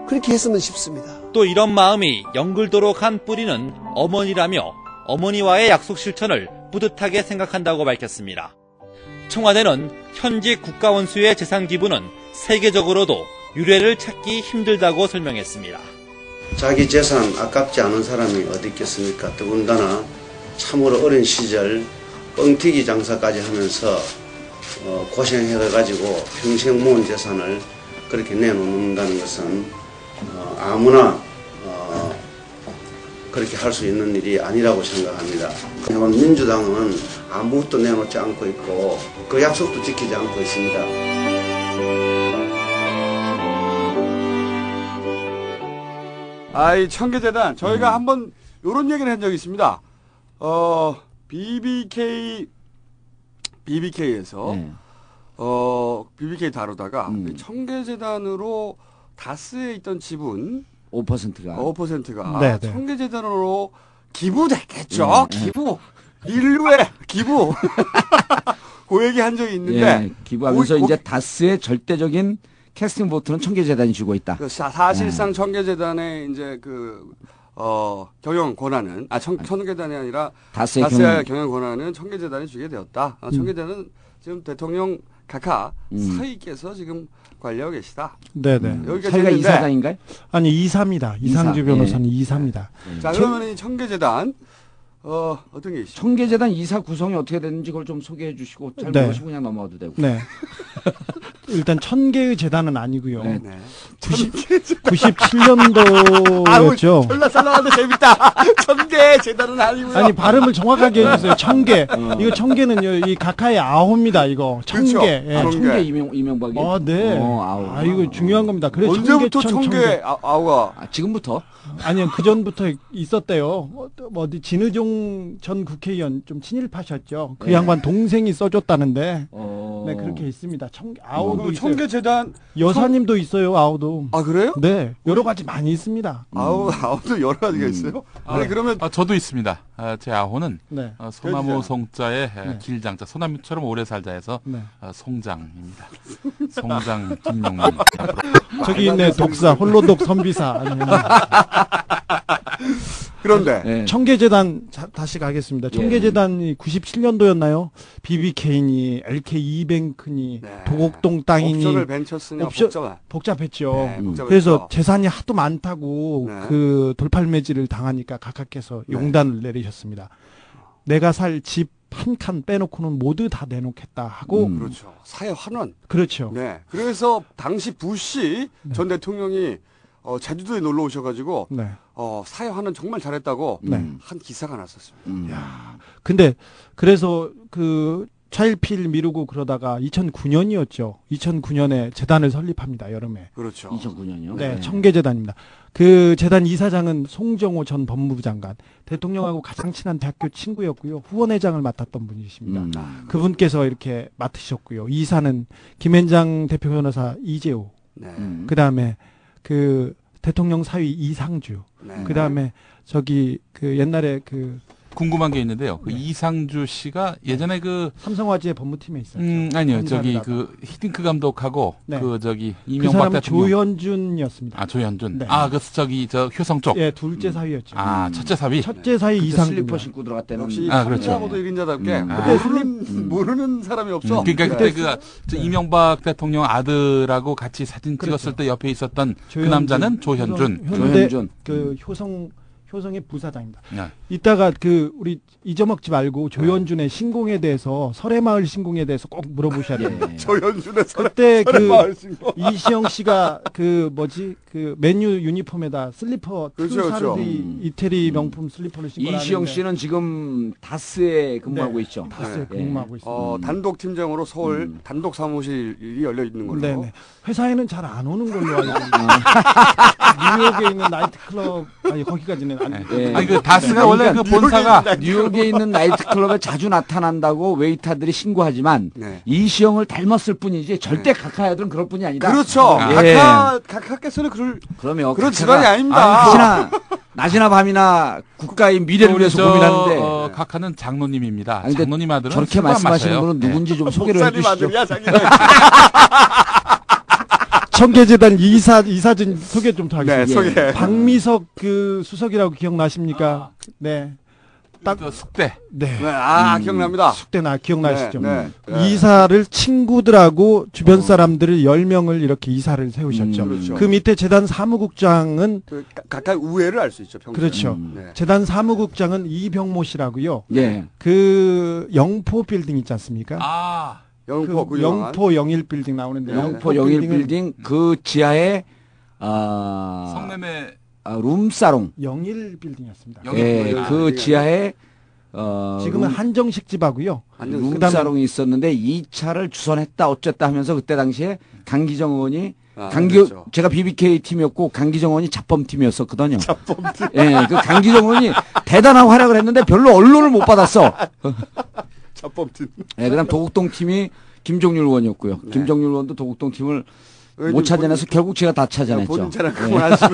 그렇게 했으면 싶습니다.
또 이런 마음이 영글도록 한 뿌리는 어머니라며 어머니와의 약속 실천을 뿌듯하게 생각한다고 밝혔습니다. 청와대는 현직 국가원수의 재산 기부는 세계적으로도 유례를 찾기 힘들다고 설명했습니다.
자기 재산 아깝지 않은 사람이 어디 있겠습니까? 더군다나 참으로 어린 시절 뻥튀기 장사까지 하면서 어, 고생해가지고 평생 모은 재산을 그렇게 내놓는다는 것은 어, 아무나 어, 그렇게 할 수 있는 일이 아니라고 생각합니다. 이번 민주당은 아무것도 내놓지 않고 있고 그 약속도 지키지 않고 있습니다.
아이 청계재단 저희가 한번 요런 얘기를 한 적이 있습니다. 어 BBK BBK에서
예.
어 BBK 다루다가
음.
이 청계재단으로 다스에 있던 지분
5%가
5%가
네, 네.
청계재단으로 기부됐겠죠.
음, 네.
기부 인류의 기부 그 얘기 한 적이 있는데
예, 기부하면서
오- 오-
이제 다스의 절대적인 캐스팅 보트는 청계재단이 쥐고 있다.
그 사, 사실상
네.
청계재단의 이제 그, 어, 경영 권한은, 아, 청, 청계재단이 아니라
다스의
다스의
경영.
경영 권한은 청계재단이 주게 되었다. 아, 청계재단은 지금 대통령 각하
음.
서희께서 지금 관리하고 계시다.
네네.
사이가
했는데
이사장인가요?
아니, 이사입니다. 이상주
이사,
변호사는 이사입니다.
자, 그러면 이 청계재단, 어, 어떤 게 있죠?
청계재단 이사 구성이 어떻게 됐는지 그걸 좀 소개해 주시고 잘
네.
모르시고 그냥 넘어가도 되고.
네. 일단 천 개의 재단은 아니고요.
네.
네.
90, 97년도였죠.
졸라 썰렁한데 재밌다. 천개 재단은 아니고요.
아니 발음을 정확하게 해주세요. 천 개. 이거 천 개는요. 이 각하의 아홉입니다. 이거 천
그렇죠.
개. 예.
아, 천
청계
개.
이명 이명박이.
아, 네.
어, 아우.
아, 이거 중요한 겁니다. 그래
언제부터
천 개, 천, 천.
아, 아우가
아, 지금부터
아니요, 그 전부터 있었대요. 어, 뭐 어디 진의종 전 국회의원 좀 친일파셨죠. 그
네.
양반 동생이 써줬다는데.
어.
네, 그렇게 있습니다. 청 아우
도그
있어요.
청계 재단,
여사님도 있어요, 아우도.
아, 그래요?
네, 여러 가지 많이 있습니다.
아우, 아우도 여러 가지가
음.
있어요? 아니, 그러면
아, 저도 있습니다. 아, 제 아호는
네,
어, 소나무. 송자에 에,
네.
길장자, 소나무처럼 오래 살자 해서
네.
어, 송장입니다. 송장 김용민.
저기 있네, 독사, 홀로독 선비사. 아니면
그런데
네.
청계재단 자- 다시 가겠습니다.
예.
청계재단이 97년도였나요? BBK니 LK 이뱅크니
네.
도곡동 땅이니
옵션을 벤처스냐
옵션-
복잡한.
복잡했죠.
네,
음.
복잡했죠.
그래서 재산이 하도 많다고
네.
그 돌팔매질을 당하니까 각하께서
네.
용단을 내리셨습니다. 내가 살 집 한 칸 빼놓고는 모두 다 내놓겠다 하고
음.
그렇죠. 사회 환원.
그렇죠.
네. 그래서 당시 부시 전 대통령이 어, 제주도에 놀러 오셔가지고
네.
어, 사회 환원 정말 잘했다고
네.
한 기사가 났었습니다.
음.
근데 그래서 그 차일피일 미루고 그러다가 2009년이었죠. 2009년에 재단을 설립합니다. 여름에.
그렇죠.
2009년이요.
네, 청계재단입니다. 그 재단 이사장은 송정호 전 법무부 장관, 대통령하고 가장 친한 대학교 친구였고요. 후원회장을 맡았던 분이십니다.
음.
그분께서 이렇게 맡으셨고요. 이사는 김현장 대표 변호사 이재호,
네.
음.
그 다음에 그 대통령 사위 이상주.
네.
그 다음에 저기 그 옛날에 그
궁금한 게 있는데요. 그 이상주 씨가 예전에 그
삼성화재 법무팀에 있었죠.
음, 아니요. 저기 그 히딩크 감독하고
네.
그 저기
그
이명박
사람은
대통령
조현준이었습니다.
아, 조현준.
네.
아, 그 저기 저 효성 쪽.
예, 둘째 사위였죠.
아, 첫째 사위.
첫째 사위
그때
이상주.
슬리퍼 신고 들어갔다는.
역시
아, 그렇죠.
참사고도 1인자답게
음.
아.
모르는 모르는 사람이 없어.
음, 그러니까
네.
그때 그저 이명박 대통령 아들하고 같이 사진 찍었을 때 옆에 있었던 그
조현준.
남자는 조현준.
효성- 현대
조현준.
그 효성 효성의 부사장입니다.
네.
이따가 그 우리 잊어먹지 말고 조현준의 신공에 대해서 설해마을 신공에 대해서 꼭 물어보셔야 됩니다.
예.
조현준의 설
그때 그
설해마을 신공.
이시영 씨가 그 뭐지 그 메뉴 유니폼에다 슬리퍼
그렇죠,
투
그렇죠.
사르디
음.
이태리 명품 슬리퍼를 신고
이시영 씨는 지금 다스에 근무하고
네,
있죠.
다스에
예.
근무하고 있습니다.
어, 단독 팀장으로 서울
음.
단독 사무실이 열려 있는 걸로.
네네. 회사에는 잘 안 오는 걸로 알고 있는데 뉴욕에 있는 나이트클럽 아니 거기까지는 안.
예.
아니 그 다스가 원래 그 본사가
뉴욕에 있는 나이트클럽에 자주 나타난다고 웨이터들이 신고하지만
네.
이시영을 닮았을 뿐이지 절대 각하 애들은 그럴 뿐이 아니다.
그렇죠.
예.
각하 각하께서는 그럴
그러면
그런 집안이 아닙니다.
낮이나 낮이나 밤이나 국가의 미래를 위해서
저,
고민하는데
어, 각하는 장로님입니다.
아니,
장로님 아들은
저렇게 말씀하시는. 분은
네.
누군지 좀 소개를 해주시죠.
청계재단 이사 이사진 소개 좀더 하겠습니다.
네, 소개.
박미석 그 수석이라고 기억나십니까? 네. 딱
그 숙대.
네.
네, 아
음.
기억납니다.
숙대나 기억나시죠?
네, 네, 네.
이사를 친구들하고 주변 사람들을 10명을 이렇게 이사를 세우셨죠.
음,
그렇죠.
그 밑에 재단 사무국장은
그 가- 각하 우애를 알 수 있죠. 평소에.
그렇죠.
음.
네.
재단 사무국장은 이병모 씨라고요.
예.
그 영포 빌딩 있지 않습니까?
아.
영포
그
그.
영포 영일 빌딩 나오는데
네.
영포 영일
빌딩은
빌딩 그 지하에 아,
성매매
아, 룸사롱.
영일 빌딩이었습니다.
영일
예,
빌딩.
그
아,
지하에 어
지금은
룸-
한정식 집하고요.
완전
룸사롱이 있었는데 2차를 주선했다 어쨌다 하면서 그때 당시에 강기정 의원이
아,
강기
그렇죠.
제가 BBK 팀이었고 강기정 의원이 잡범 팀이었었거든요. 예, 그 강기정 의원이 대단한 활약을 했는데 별로 언론을 못 받았어.
자법팀.
예, 그다음 도곡동 팀이 김종률 의원이었고요.
네.
김종률 의원도 도곡동 팀을 못 찾아내서 결국 제가 다 찾아냈죠.
본인 차량
예.
그만하시고.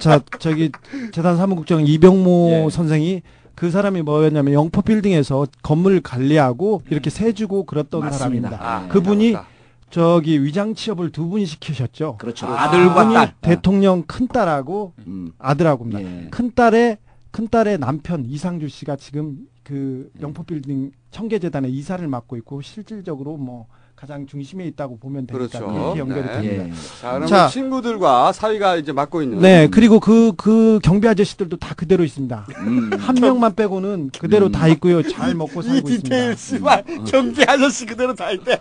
자, 저기 재단 사무국장 이병모
예.
선생이 그 사람이 뭐였냐면 영포 빌딩에서 건물 관리하고 이렇게 세 주고 그랬던
맞습니다.
사람입니다.
아,
그분이
맞다.
저기 위장 취업을 두 분이 시키셨죠.
그렇죠.
아,
아들과 딸.
대통령 큰 딸하고
음.
아들하고입니다.
예.
큰 딸의 큰 딸의 남편 이상주 씨가 지금 그
예.
영포 빌딩 청계재단의 이사를 맡고 있고 실질적으로 뭐 가장 중심에 있다고 보면 되니까
그렇죠.
그렇게 연결이
네.
됩니다.
예.
자, 그럼
자.
친구들과 사위가 이제 맡고 있는.
네, 그리고 그, 그 경비 아저씨들도 다 그대로 있습니다.
음.
한 명만 빼고는 그대로
음.
다 있고요. 잘 먹고
이
살고
디테일
있습니다.
씨발 경비 아저씨 그대로 다 있대.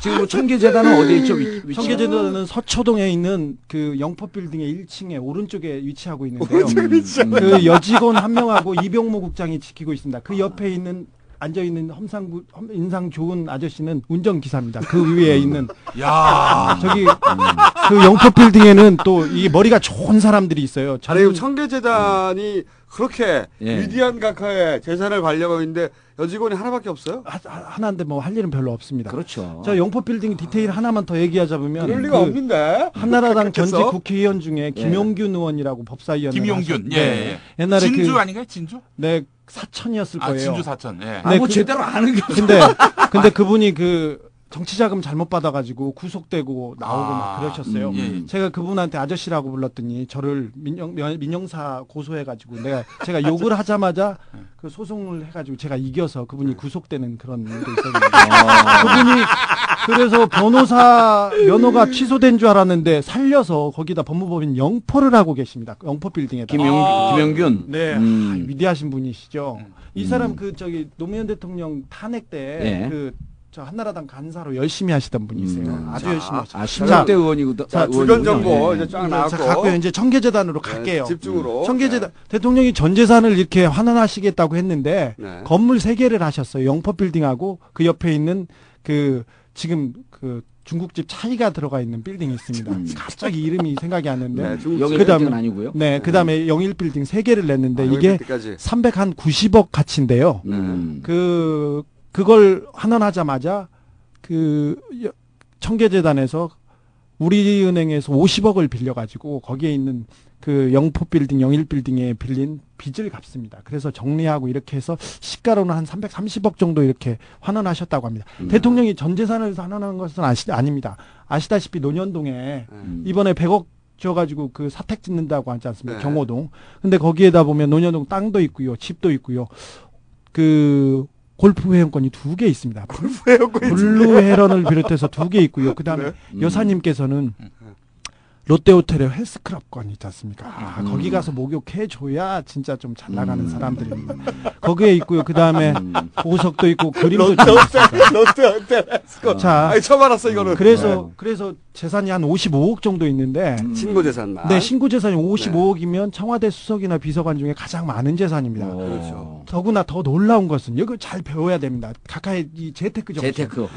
지금 뭐 청계재단은 어디에 있죠? 위, 위치?
청계재단은 서초동에 있는 그 영포 빌딩의 1층에 오른쪽에 위치하고 있는데요.
음.
그 여직원 한 명하고 이병모 국장이 지키고 있습니다. 그 옆에 있는 앉아 있는 험상 인상 좋은 아저씨는 운전 기사입니다. 그 위에 있는
야.
저기 그 영포 빌딩에는 또 이 머리가 좋은 사람들이 있어요. 전-
청계재단이 그렇게
예.
위대한 각하의 재산을 관리하고 있는데 여직원이 하나밖에 없어요?
하- 하- 하나인데 뭐 할 일은 별로 없습니다.
그렇죠.
자 영포 빌딩 디테일 하나만 더 얘기하자면
그럴 리가
그
없는데.
한나라당? 전직 국회의원 중에 김용균 의원이라고 법사위원
김용균. 예, 예.
옛날에
진주
그
아닌가요? 진주?
네, 사천이었을
아,
거예요.
진주 사천. 예.
아,
네,
뭐
그-
제대로 아는 게 없어.
근데 근데 그분이 그 정치자금 잘못 받아가지고 구속되고 나오고
아,
막 그러셨어요.
음.
예.
제가 그분한테 아저씨라고 불렀더니 저를 민영 면- 민영사 고소해가지고 내가 제가 욕을 하자마자 그 소송을 해가지고 제가 이겨서 그분이 구속되는 그런 일도 있었는데 그분이 그래서 변호사 면허가 취소된 줄 알았는데 살려서 거기다 법무법인 영포를 하고 계십니다. 영포 빌딩에다.
김용,
아.
김용균.
네,
음.
아, 위대하신 분이시죠. 이 사람
음.
그 저기 노무현 대통령 탄핵 때
예.
그저 한나라당 간사로 열심히 하시던 분이세요.
음.
아주
자,
열심히 하시죠.
아, 16대 의원이거든.
자,
아,
주변. 정보
예.
이제 쫙
자,
나왔고.
갖고요. 이제 청계재단으로
네,
갈게요.
집중으로.
청계재단 대통령이 전 재산을 이렇게 환원하시겠다고 했는데
네.
건물 세 개를 하셨어요. 영포 빌딩하고 그 옆에 있는 그 지금 그 중국집 차이가 들어가 있는 빌딩이 있습니다.
음.
갑자기 이름이 생각이 안 나는데.
네,
빌딩은 아니고요.
네, 그다음에 영일 빌딩 세 개를 냈는데 이게
까지
300한 90억 가치인데요.
음.
그 그걸 환원하자마자 그 여- 청계재단에서 우리은행에서 50억을 빌려가지고 거기에 있는 그 영포 빌딩, 영일 빌딩에 빌린 빚을 갚습니다. 그래서 정리하고 이렇게 해서 시가로는 한 330억 정도 이렇게 환원하셨다고 합니다. 대통령이 전 재산을 환원한 것은 아시, 아닙니다. 아시다시피 노년동에
음.
이번에 100억 줘가지고 그 사택 짓는다고 하지 않습니까?
네.
경호동. 근데 거기에다 보면 노년동 땅도 있고요, 집도 있고요. 그 골프 회원권이 두 개 있습니다.
골프 회원권이
블루 헤런을 비롯해서 두 개 있고요. 그 다음에
네.
여사님께서는 롯데호텔의 헬스클럽권 있지 않습니까? 아,
음.
거기 가서 목욕해 줘야 진짜 좀 잘 나가는 사람들입니다. 거기에 있고요. 그 다음에
음.
보석도 있고 그림도
롯데
좀
호텔,
있습니다.
롯데 호텔. 헬스클럽.
자,
아니, 처음 알았어, 이거는.
그래서 그래서 재산이 한 55억 정도 있는데
음.
신고 재산만.
네, 신고 재산이 55억이면 청와대 수석이나 비서관 중에 가장 많은 재산입니다.
어.
그렇죠.
더구나 더 놀라운 것은 이거 잘 배워야 됩니다. 각하의 이 재테크 정책.
재테크.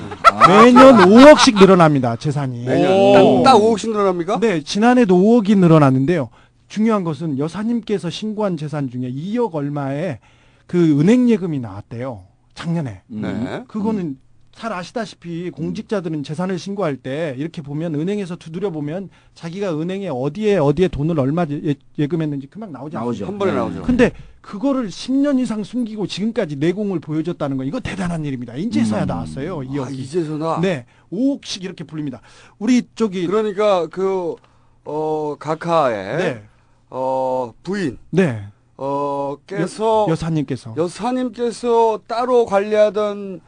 매년 5억씩 늘어납니다. 재산이.
매년 딱, 딱 5억씩 늘어납니까?
네, 지난해도 5억이 늘어났는데요. 중요한 것은 여사님께서 신고한 재산 중에 2억 얼마의 그 은행 예금이 나왔대요. 작년에.
음.
네.
그거는 잘 아시다시피 공직자들은 재산을 신고할 때 이렇게 보면 은행에서 두드려 보면 자기가 은행에 어디에 어디에 돈을 얼마 예, 예금했는지 금방 나오지
나오죠.
않습니까?
한 번에
네.
나오죠.
근데 그거를 10년 이상 숨기고 지금까지 내공을 보여줬다는 건 이거 대단한 일입니다. 인제서야 나왔어요. 이
아. 이제서나.
네, 5억씩 이렇게 불립니다. 우리 저기
그러니까 그, 어, 각하의,
네,
어, 부인,
네,
어, 께서,
여사님께서
여사님께서 따로 관리하던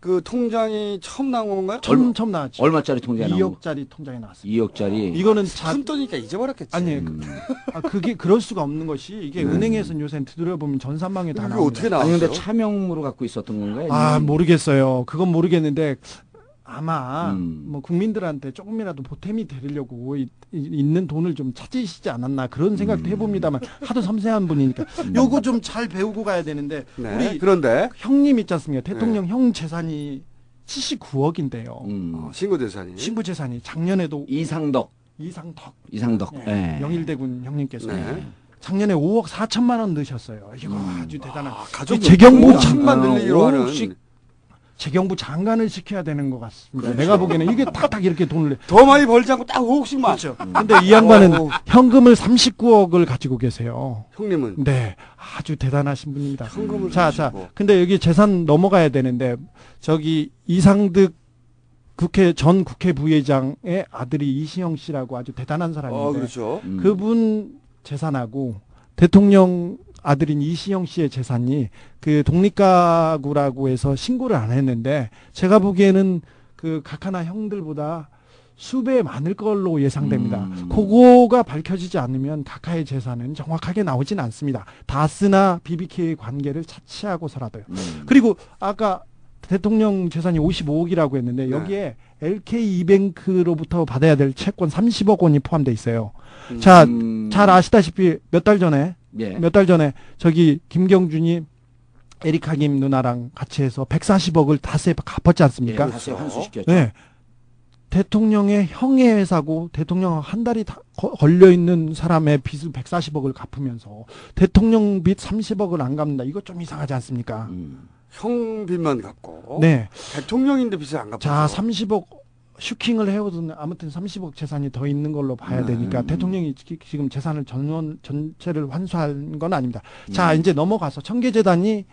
그 통장이 처음 나온 건가요?
처음 처음 나왔죠.
얼마짜리 통장에 나온 거?
2억짜리 통장에 나왔습니다.
2억짜리.
이거는 자,
큰 돈이니까 잊어버렸겠지.
아니
음.
아, 그게 그럴 수가 없는 것이 이게 은행에서는 요새 두드려 보면 전산망에 다 나옵니다.
어떻게
아니
나왔어요?
근데 차명으로 갖고 있었던 건가요?
아 모르겠어요. 그건 모르겠는데 아마
음.
뭐 국민들한테 조금이라도 보탬이 되려고 이- 이- 있는 돈을 좀 찾으시지 않았나 그런 생각도
음.
해봅니다만 하도 섬세한 분이니까 요거 좀 잘 배우고 가야 되는데
네.
우리
그런데,
형님 있지 않습니까? 대통령 형 재산이 79억인데요.
음.
어, 신고 재산이.
신부 재산이 작년에도
이상덕.
이상덕
이상덕.
예,
예.
영일대군 형님께서
네.
작년에 5억 4천만 원 넣으셨어요. 이거 아주 대단한.
아, 가족
재경부
천만
장-
늘리기로
아,
하는.
재경부 장관을 시켜야 되는 것 같습니다.
그렇죠.
내가 보기에는 이게 탁탁 이렇게 돈을 내.
더 많이 벌지 않고 딱 5억씩만.
그렇죠. 근데 이 양반은
어.
현금을 39억을 가지고 계세요.
형님은.
네, 아주 대단하신 분입니다.
현금을
자, 자,
39억.
근데 여기 재산 넘어가야 되는데 저기 이상득 국회 전 국회 부회장의 아들이 이시영 씨라고 아주 대단한 사람인데
어, 그렇죠.
음.
그분 재산하고 대통령 아들인 이시영 씨의 재산이 그 독립가구라고 해서 신고를 안 했는데 제가 보기에는 그 각 하나 형들보다 수배 많을 걸로 예상됩니다.
음.
그거가 밝혀지지 않으면 각하의 재산은 정확하게 나오진 않습니다. 다스나 BBK의 관계를 차치하고서라도요.
음.
그리고 아까 대통령 재산이 55억이라고 했는데
네.
여기에 LK 이뱅크로부터 받아야 될 채권 30억 원이 포함되어 있어요.
음.
자,
음.
잘 아시다시피 몇 달 전에
예.
몇 달 전에 저기 김경준이 에리카 김 누나랑 같이 해서 140억을 다스에 갚았지
예,
않습니까?
다시 환수 시켰죠.
네. 대통령의 형의 회사고 대통령 한 달이 다 걸려 있는 사람의 빚을 140억을 갚으면서 대통령 빚 30억을 안 갚는다. 이거 좀 이상하지 않습니까?
음.
형 빚만 갚고.
네.
대통령인데 빚을 안 갚고.
자, 30억 슈킹을 해오든 아무튼 30억 재산이 더 있는 걸로 봐야
네.
되니까
음.
대통령이 지- 지금 재산을 전원 전체를 환수한 건 아닙니다. 자,
음.
이제 넘어가서 청계재단이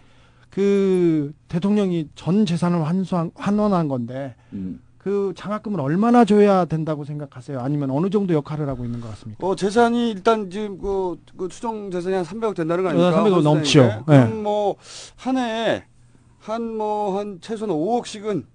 그 대통령이 전 재산을 환수한 환원한 건데
음.
그 장학금을 얼마나 줘야 된다고 생각하세요? 아니면 어느 정도 역할을 하고 있는 것 같습니까?
어, 재산이 일단 지금 그, 그 추정 재산이 한 300억 된다는 거 아닙니까?
어, 300억 넘죠. 네.
그럼 뭐, 한 해에, 한 뭐, 한 최소한 5억씩은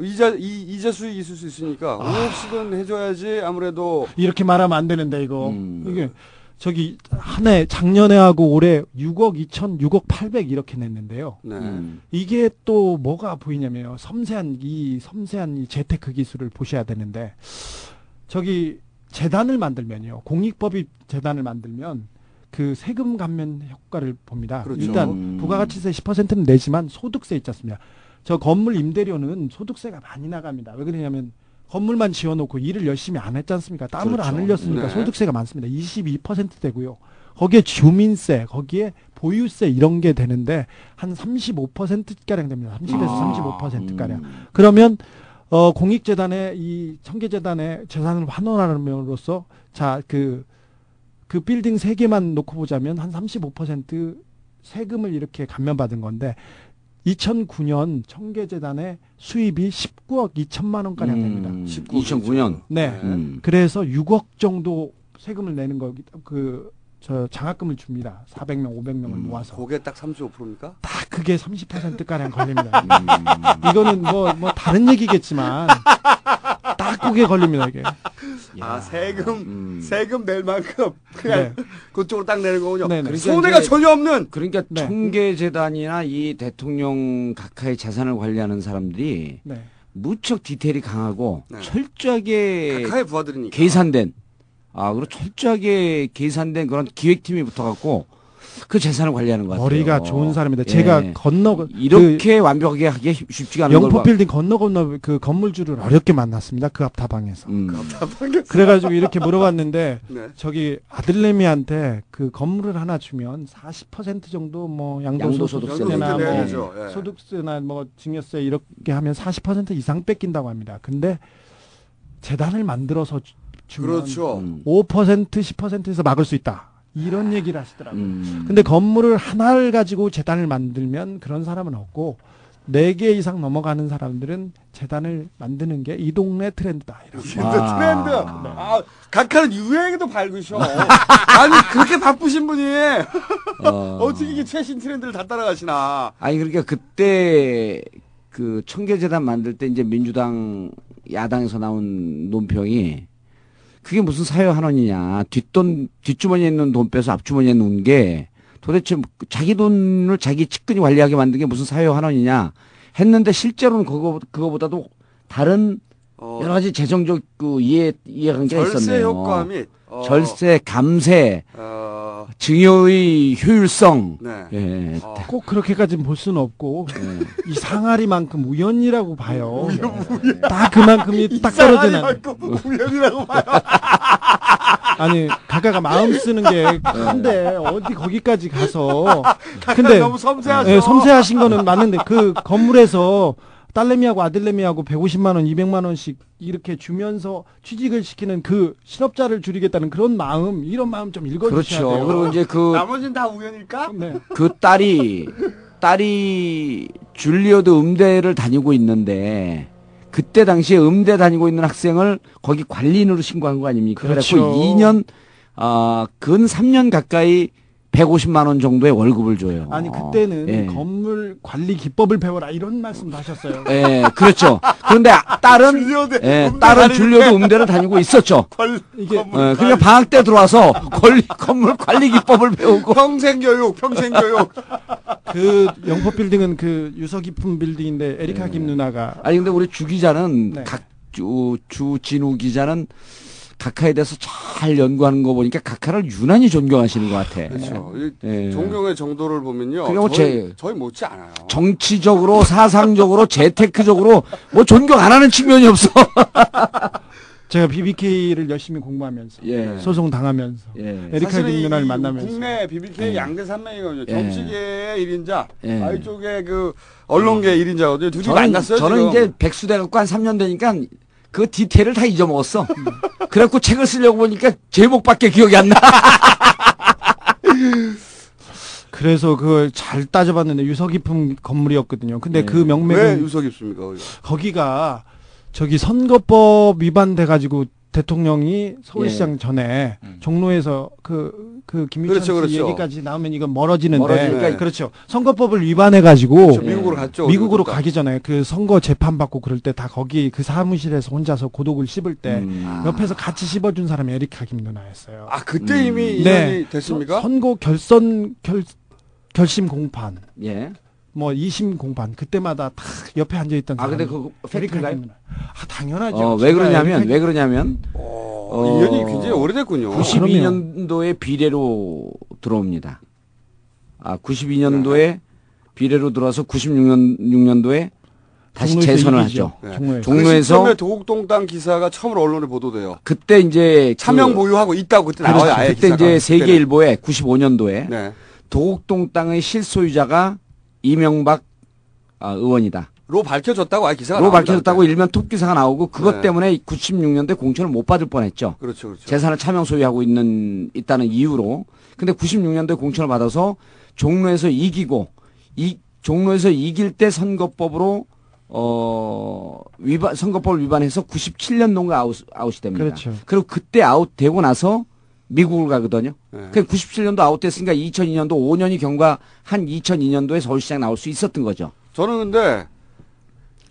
이자, 이, 이자 수익이 있을 수 있으니까
아.
5억씩은 해줘야지 아무래도
이렇게 말하면 안 되는데 이거
음.
이게 저기 한 해 작년에 하고 올해 6억 2천, 6억 800 이렇게 냈는데요.
네.
음.
이게 또 뭐가 보이냐면요. 섬세한 이 섬세한 이 재테크 기술을 보셔야 되는데 저기 재단을 만들면요. 공익법이 재단을 만들면 그 세금 감면 효과를 봅니다.
그렇죠.
일단
음.
부가가치세 10%는 내지만 소득세 있지 않습니까? 저 건물 임대료는 소득세가 많이 나갑니다. 왜 그러냐면 건물만 지어놓고 일을 열심히 안 했지 않습니까? 땀을 안
그렇죠.
흘렸으니까
네.
소득세가 많습니다. 22% 되고요. 거기에 주민세, 거기에 보유세 이런 게 되는데 한 35%가량 됩니다. 30에서
아.
35%가량.
음.
그러면 어, 공익재단에 이 청계재단에 재산을 환원함으로써 자, 그, 그 빌딩 세 개만 놓고 보자면 한 35% 세금을 이렇게 감면받은 건데 2009년 청계재단의 수입이 19억 2천만 원가량 됩니다.
음, 2009년.
네.
음.
그래서 6억 정도 세금을 내는 거기 그 저 장학금을 줍니다. 400명, 500명을
음.
모아서.
그게 딱 35%입니까?
딱 그게 30% 가량 걸립니다. 이거는 뭐뭐 다른 얘기겠지만 딱 그게 걸립니다, 이게.
아 세금
음.
세금 낼 만큼 그냥
네.
그쪽으로 딱 내는 거군요.
네, 네.
그러니까
손해가
이제-
전혀 없는.
그러니까
네.
청계재단이나 이 대통령 각하의 재산을 관리하는 사람들이
네.
무척 디테일이 강하고
네.
철저하게
각하의 부하들이니까.
계산된 아 그리고 철저하게 계산된 그런 기획팀이 붙어갖고 그 재산을 관리하는 것 같아요.
머리가 좋은 사람입니다.
예.
제가 건너 그
이렇게 완벽하게 하기 쉽지가 않은 걸
영포
봐.
빌딩 건너 건너 그 건물주를 어렵게 만났습니다. 그 앞 다방에서.
음.
그래가지고 이렇게 물어봤는데
네.
저기 아들내미한테 그 건물을 하나 주면 40% 정도 뭐 양도소득세나
양도소득세
뭐.
예.
소득세나 뭐 증여세 이렇게 하면 40% 이상 뺏긴다고 합니다. 근데 재단을 만들어서 주- 주면
그렇죠.
음.
5% 10%에서 막을 수 있다. 이런 얘기를 하시더라고요.
음.
근데 건물을 하나를 가지고 재단을 만들면 그런 사람은 없고 네 개 이상 넘어가는 사람들은 재단을 만드는 게 이 동네 트렌드다. 이렇게.
트렌드
아.
트렌드. 아 각하는 유행에도 밝으셔. 아니 그렇게 바쁘신 분이
어.
어떻게 이게 최신 트렌드를 다 따라가시나?
아니 그러니까 그때 그 청계재단 만들 때 이제 민주당 야당에서 나온 논평이 그게 무슨 사회 환원이냐. 뒷돈 뒷주머니에 있는 돈 빼서 앞주머니에 넣은 게 도대체 뭐 자기 돈을 자기 측근이 관리하게 만든 게 무슨 사회 환원이냐 했는데 실제로는 그거 그거보다도 다른
어,
여러 가지 재정적 그 이해 이해관계가
절세
있었네요.
효과 및 어,
절세, 감세,
어,
증여의 효율성.
네.
예.
어,
꼭 그렇게까지는 볼 수는 없고 이 상아리만큼 우연이라고 봐요. 딱 그만큼이 딱 떨어지는.
우연이라고 봐요.
아니 각가가 마음 쓰는 게 큰데 어디 거기까지 가서
근데 너무 섬세하셔.
예, 섬세하신 거는 맞는데 그 건물에서 딸내미하고 아들내미하고 150만 원, 200만 원씩 이렇게 주면서 취직을 시키는 그 실업자를 줄이겠다는 그런 마음, 이런 마음 좀 읽어 주셔야
그렇죠.
돼요.
그리고 이제 그
나머지는 다 우연일까?
네.
그 딸이 딸이 줄리어드 음대를 다니고 있는데 그때 당시에 음대 다니고 있는 학생을 거기 관리인으로 신고한 거 아닙니까?
그렇죠.
그래서 2년 아근 3년 가까이 150만 원 정도의 월급을 줘요.
아니 그때는
예.
건물 관리 기법을 배워라 이런 말씀도 하셨어요.
예, 그렇죠. 그런데 딸은
줄리어드
예,
음대
딸은
다니는데
줄리어드 음대를 다니고 있었죠.
걸-
이게
건물
예,
관리.
그러니까 방학 때 들어와서 권리, 건물 관리 기법을 배우고
평생 교육, 평생 교육.
그 영포 빌딩은 그 유서 깊은 빌딩인데 에리카
네.
김 누나가
아니 근데 우리 주 기자는
네.
각주 주 진우 기자는 각하에 대해서 잘 연구하는 거 보니까 각하를 유난히 존경하시는 것 같아.
그렇죠. 이
예.
존경의 정도를 보면요.
그게 뭐
저희,
제-
저희 못지 않아요.
정치적으로 사상적으로 재테크적으로 뭐 존경 안 하는 측면이 없어.
제가 BBK를 열심히 공부하면서
예.
소송 당하면서
예.
에리카
사실은
김 누나를
이
만나면서
국내 BBK
예.
양대 산맥이거든요.
예.
정치계의 1인자,
예.
아 이쪽에 그 언론계의 1인자거든요. 둘이
저는,
만났어요.
저는
지금.
이제 백수 돼갖고 한 3년 되니까 그 디테일을 다 잊어먹었어. 그래갖고 책을 쓰려고 보니까 제목밖에 기억이 안 나.
그래서 그걸 잘 따져봤는데 유서 깊은 건물이었거든요. 근데
네.
그왜
명맥은
유석 입습니까? 거기가?
거기가 저기 선거법 위반돼 가지고 대통령이 서울시장
예.
전에
음.
종로에서 그, 그 김유찬
그렇죠,
씨
그렇죠.
얘기까지 나오면 이건 멀어지는데.
멀어지니까
네.
그렇죠. 선거법을 위반해 가지고
그렇죠. 미국으로 갔죠.
미국으로 가기 전에 그 선거 재판 받고 그럴 때 다 거기 그 사무실에서 혼자서 고독을 씹을 때
음.
옆에서 같이 씹어준 사람이 에리카 김 누나였어요.
아 그때
음.
이미
네.
인연이 됐습니까?
선거 결선 결 결심 공판
예.
뭐 2심 공판 그때마다 다 옆에 앉아 있던
아, 근데 팩트인가요?
김 누나. 아 당연하죠.
어, 왜 그러냐면, 왜 그러냐면,
어,
어,
인연이 굉장히 오래됐군요.
92년도에 비례로 들어옵니다. 아, 92년도에 비례로 들어와서 96년, 6년도에 다시 재선을
이기죠.
하죠.
네.
종로에서.
그 시점에 도곡동 땅 기사가 처음으로 언론에 보도돼요.
그때 이제
차명
그-
보유하고 있다고 그때
그렇죠.
나와요. 아예
그때
기사가.
이제. 세계일보에 95년도에
네.
도곡동 땅의 실소유자가 이명박 아, 의원이다.
로 밝혀졌다고 아예 기사가
로. 밝혀졌다고 일면 톱 기사가 나오고 그것
네.
때문에 96년도에 공천을 못 받을 뻔했죠.
그렇죠, 그렇죠.
재산을 차명 소유하고 있는 있다는 이유로. 근데 96년도에 공천을 받아서 종로에서 이기고 이 종로에서 이길 때 선거법으로 어 위반 선거법을 위반해서 97년도인가 아웃 아웃이 됩니다.
그렇죠.
그리고 그때 아웃되고 나서 미국을 가거든요.
네.
그 97년도 아웃됐으니까 2002년도 5년이 경과한 2002년도에 서울시장 나올 수 있었던 거죠.
저는 근데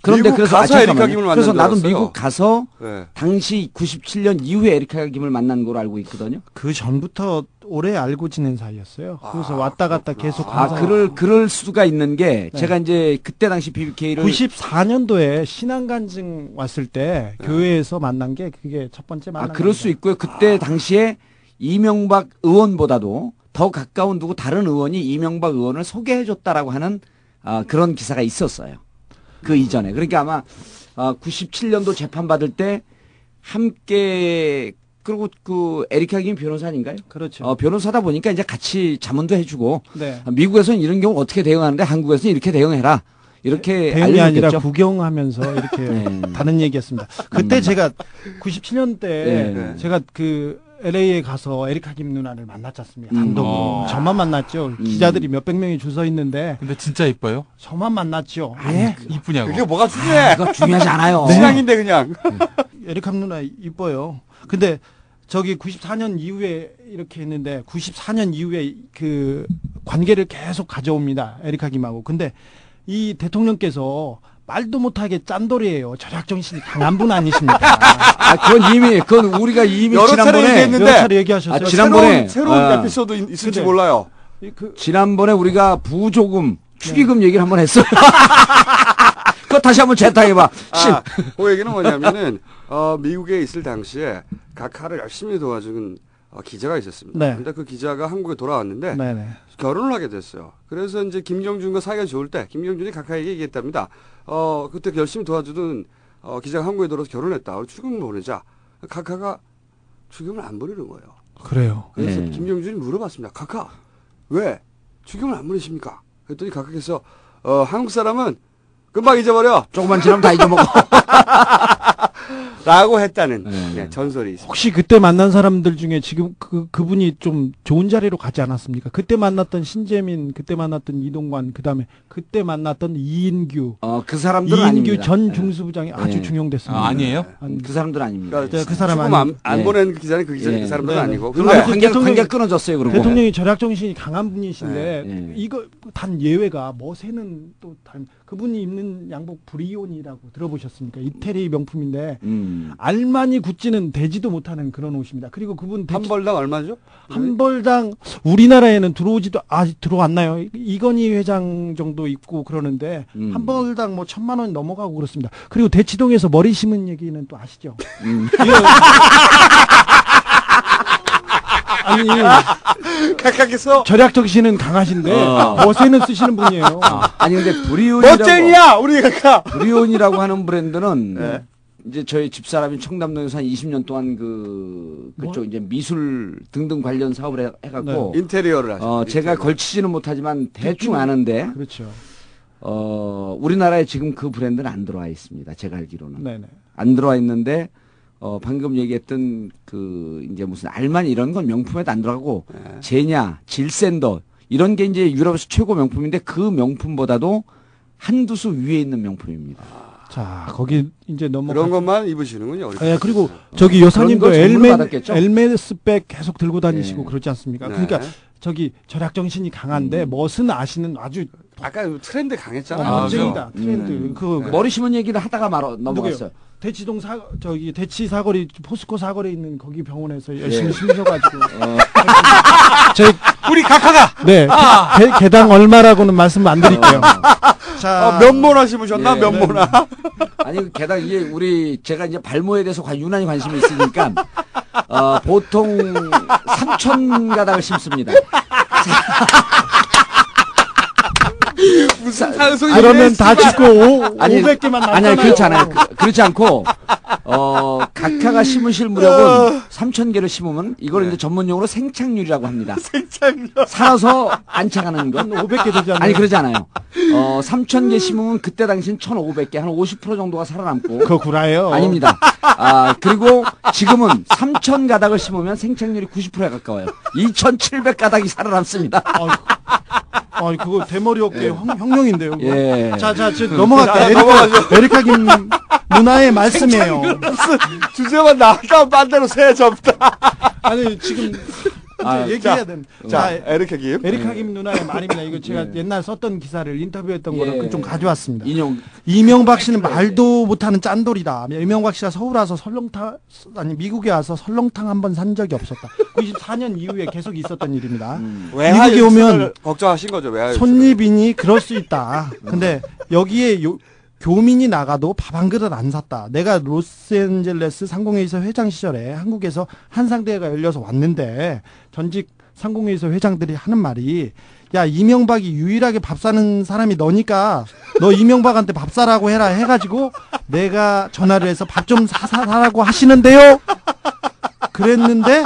그런데
미국
그래서
가서
아,
에리카. 김을 만난
그래서
줄
나도. 미국 가서
네.
당시 97년 이후에 에리카 김을 만난 걸로 알고 있거든요.
그 전부터 오래 알고 지낸 사이였어요. 그래서 왔다 갔다 계속
아, 그럴 그럴 수가 있는 게
네.
제가 이제 그때 당시 BBK를
94년도에 신앙 간증 왔을 때 교회에서 만난 게 그게 첫 번째
아,
만남.
그럴 수 있고요. 그때 당시에 이명박 의원보다도 더 가까운 누구 다른 의원이 이명박 의원을 소개해 줬다라고 하는 아, 그런 기사가 있었어요. 그 이전에. 그러니까 아마 아, 97년도 재판 받을 때 함께 그리고 그 에리카 김 변호사인가요?
그렇죠.
어, 변호사다 보니까 이제 같이 자문도 해주고
네.
아, 미국에서는 이런 경우 어떻게 대응하는데 한국에서는 이렇게 대응해라. 이렇게
대응이 아니라. 구경하면서 이렇게
네.
다른 얘기였습니다. 그때
음.
제가 97년 때
네.
제가 그 LA에 가서 에리카 김 누나를 만났지 않습니까?
음.
단독으로.
어.
저만 만났죠. 기자들이 몇백 명이 줄 서 있는데
근데 진짜 이뻐요?
저만 만났죠. 예?
이쁘냐고.
그게 뭐가 중요해?
그거 중요하지 않아요.
신앙인데 그냥.
에리카 누나 이뻐요. 근데 저기 94년 이후에 이렇게 했는데 94년 이후에 그 관계를 계속 가져옵니다. 에리카 김하고. 근데 이 대통령께서 말도 못하게 짠돌이에요. 절약 정신이 강한 분 아니십니까?
아, 그건 이미, 그건 우리가 이미
여러 차례
지난번에,
얘기했는데
여러 차례 얘기하셨어요.
아, 지난번에,
새로운, 새로운
아,
에피소드 있- 있을지
근데-
몰라요.
그
지난번에 우리가 부조금, 축의금
네.
얘기를 한번 했어요. 그거 다시 한번 재탕해봐. 실.
아, 그 얘기는 뭐냐면은 어, 미국에 있을 당시에 각하를 열심히 도와준 어, 기자가 있었습니다.
네.
근데 그 기자가 한국에 돌아왔는데
네네.
결혼을 하게 됐어요. 그래서 이제 김경준과 사이가 좋을 때 김경준이 각하에게 얘기했답니다. 어, 그때 열심히 도와주던 어, 기자가 한국에 들어서 결혼했다. 우리 축의금 보내자. 각하가 축의금을 안 보내는 거예요.
그래요.
그래서
네.
김경준이 물어봤습니다. 각하, 왜 축의금을 안 보내십니까? 그랬더니 각하께서 어, 한국 사람은 금방 잊어버려.
조금만 지나면 다 잊어먹어.
라고 했다는
네.
네, 전설이 있습니다.
혹시 그때 만난 사람들 중에 지금 그 그분이 좀 좋은 자리로 가지 않았습니까? 그때 만났던 신재민, 그때 만났던 이동관, 그 다음에 그때 만났던 이인규,
어, 그 사람들은
이인규
아닙니다.
전 중수부장이 아주
네.
중용됐습니다.
아, 아니에요?
아니,
그 사람들은 아닙니다.
그러니까
네, 그 사람
조금
아니-
안, 안
네.
보낸 그 기자는 그 기자
네.
그 사람들은
네, 네.
아니고.
아무튼
관계,
대통령이-
관계 끊어졌어요, 그러고.
대통령이 절약 정신이 강한 분이신데
네, 네.
이거 단 예외가 머세는 또 다른 그분이 입는 양복 브리온이라고 들어보셨습니까? 이태리 명품인데
음.
알마니 구찌는 되지도 못하는 그런 옷입니다. 그리고 그분
한
대치-
벌당 얼마죠?
한 벌당 우리나라에는 들어오지도 아 들어왔나요? 이- 이건희 회장 정도 입고 그러는데
음.
한 벌당 뭐 천만 원 넘어가고 그렇습니다. 그리고 대치동에서 머리 심은 얘기는 또 아시죠?
음.
아니
각각에서
절약 정신은 강하신데
어.
머세는 쓰시는 분이에요.
아니, 근데 브리온이라고.
멋쟁이야 우리 각하.
브리온이라고 하는 브랜드는
네.
이제 저희 집사람이 청담동에서 한 20년 동안 그 그쪽
뭐?
이제 미술 등등 관련 사업을 해, 해갖고
인테리어를 하죠.
어 제가 걸치지는 못하지만 대충 아는데
그렇죠.
어 우리나라에 지금 그 브랜드는 안 들어와 있습니다. 제가 알기로는
네네.
안 들어와 있는데 어 방금 얘기했던 그 이제 무슨 알만 이런 건 명품에도 안 들어가고
네.
제냐 질샌더 이런 게 이제 유럽에서 최고 명품인데 그 명품보다도 한두 수 위에 있는 명품입니다.
자 거기 이제 넘어가.
그런 것만 입으시는군요.
예, 그리고 저기 여사님도 엘메? 엘메스백 계속 들고 다니시고
네.
그러지 않습니까?
네.
그러니까 저기 절약 정신이 강한데 멋은 아시는 아주
아까 트렌드 강했잖아요.
아,
멋쟁이다
그죠?
트렌드.
음.
그
머리 심은 얘기를 하다가 말어 넘어갔어요.
대치동 사 저기 대치 사거리 포스코 사거리에 있는 거기 병원에서 열심히
예.
심으셔가지고
어,
저희
우리 각하가
네 개, 개당 얼마라고는 말씀 안 드릴게요. 자
아, 면모나 심으셨나?
예.
면모나.
아니 게다가 이게 우리 제가 이제 발모에 대해서 관- 유난히 관심이 있으니까 어, 보통 3천 가닥을 심습니다.
무슨 산소
그러면 다 짓고 오,
아니,
500개만 남잖아요.
아니, 아니 그렇지 않아요. 그, 그렇지 않고 어 각하가 심으실 무렵은 3천 개를 심으면 이걸 이제 전문용어로 생착률이라고 합니다.
생창력.
살아서 안착하는 건
500개 되지 않나요?
아니 그러지 않아요. 어, 3,000개 심으면 그때 당시엔 1,500개, 한 50% 정도가 살아남고.
그거 구라예요.
아닙니다. 아, 그리고 지금은 3,000 가닥을 심으면 생착률이 90%에 가까워요. 2,700 가닥이 살아남습니다.
아, 그거 대머리 업계 혁- 혁명인데요. 그거.
예.
자, 자, 저 넘어갈게요.
자,
에리카. 에리카 김 누나의 말씀이에요.
주제만 나왔다 반대로 새 접다.
아니, 지금
아,
얘기해야
자,
됩니다.
자,
자,
에리카 김.
에리카 김 누나의 말입니다. 이거 제가 옛날 썼던 기사를 인터뷰했던 거를
예.
좀 가져왔습니다.
인용.
이명박 씨는 말도 못하는 짠돌이다. 이명박 씨가 서울 와서 설렁탕 아니 미국에 와서 설렁탕 한 번 산 적이 없었다. 94년 이후에 계속 있었던 일입니다.
외화
미국에 오면
걱정하신 거죠, 외화.
손님이니 그럴 수 있다. 근데 여기에 요- 교민이 나가도 밥 한 그릇 안 샀다. 내가 로스앤젤레스 상공회의소 회장 시절에 한국에서 한상대회가 열려서 왔는데 전직 상공회의소 회장들이 하는 말이 야 이명박이 유일하게 밥 사는 사람이 너니까 너 이명박한테 밥 사라고 해라 해가지고 내가 전화를 해서 밥 좀 사라고 하시는데요. 그랬는데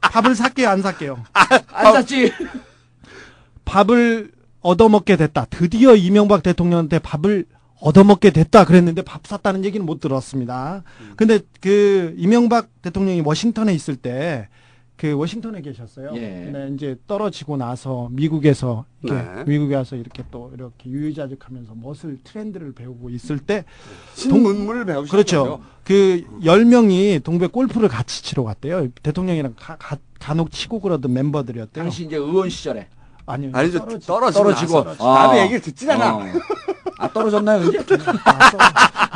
밥을 살게요 안 살게요.
안 샀지.
밥을 얻어먹게 됐다. 드디어 이명박 대통령한테 밥을 얻어먹게 됐다 그랬는데 밥 샀다는 얘기는 못 들었습니다. 근데 그 이명박 대통령이 워싱턴에 있을 때 그 워싱턴에 계셨어요.
예.
근데 이제 떨어지고 나서 미국에서 이렇게
네.
미국에 와서 이렇게 또 이렇게 유유자적하면서 멋을 트렌드를 배우고 있을 때
신문물을 배우신
그렇죠. 그 10명이 동백 골프를 같이 치러 갔대요. 대통령이랑 가, 가, 간혹 치고 그러던 멤버들이었대요.
당시 이제 의원 시절에.
아니요.
아니죠.
떨어지-
떨어지고,
떨어지고. 아.
남의 얘기를 듣질 않아.
어. 아, 떨어졌나요, 이제?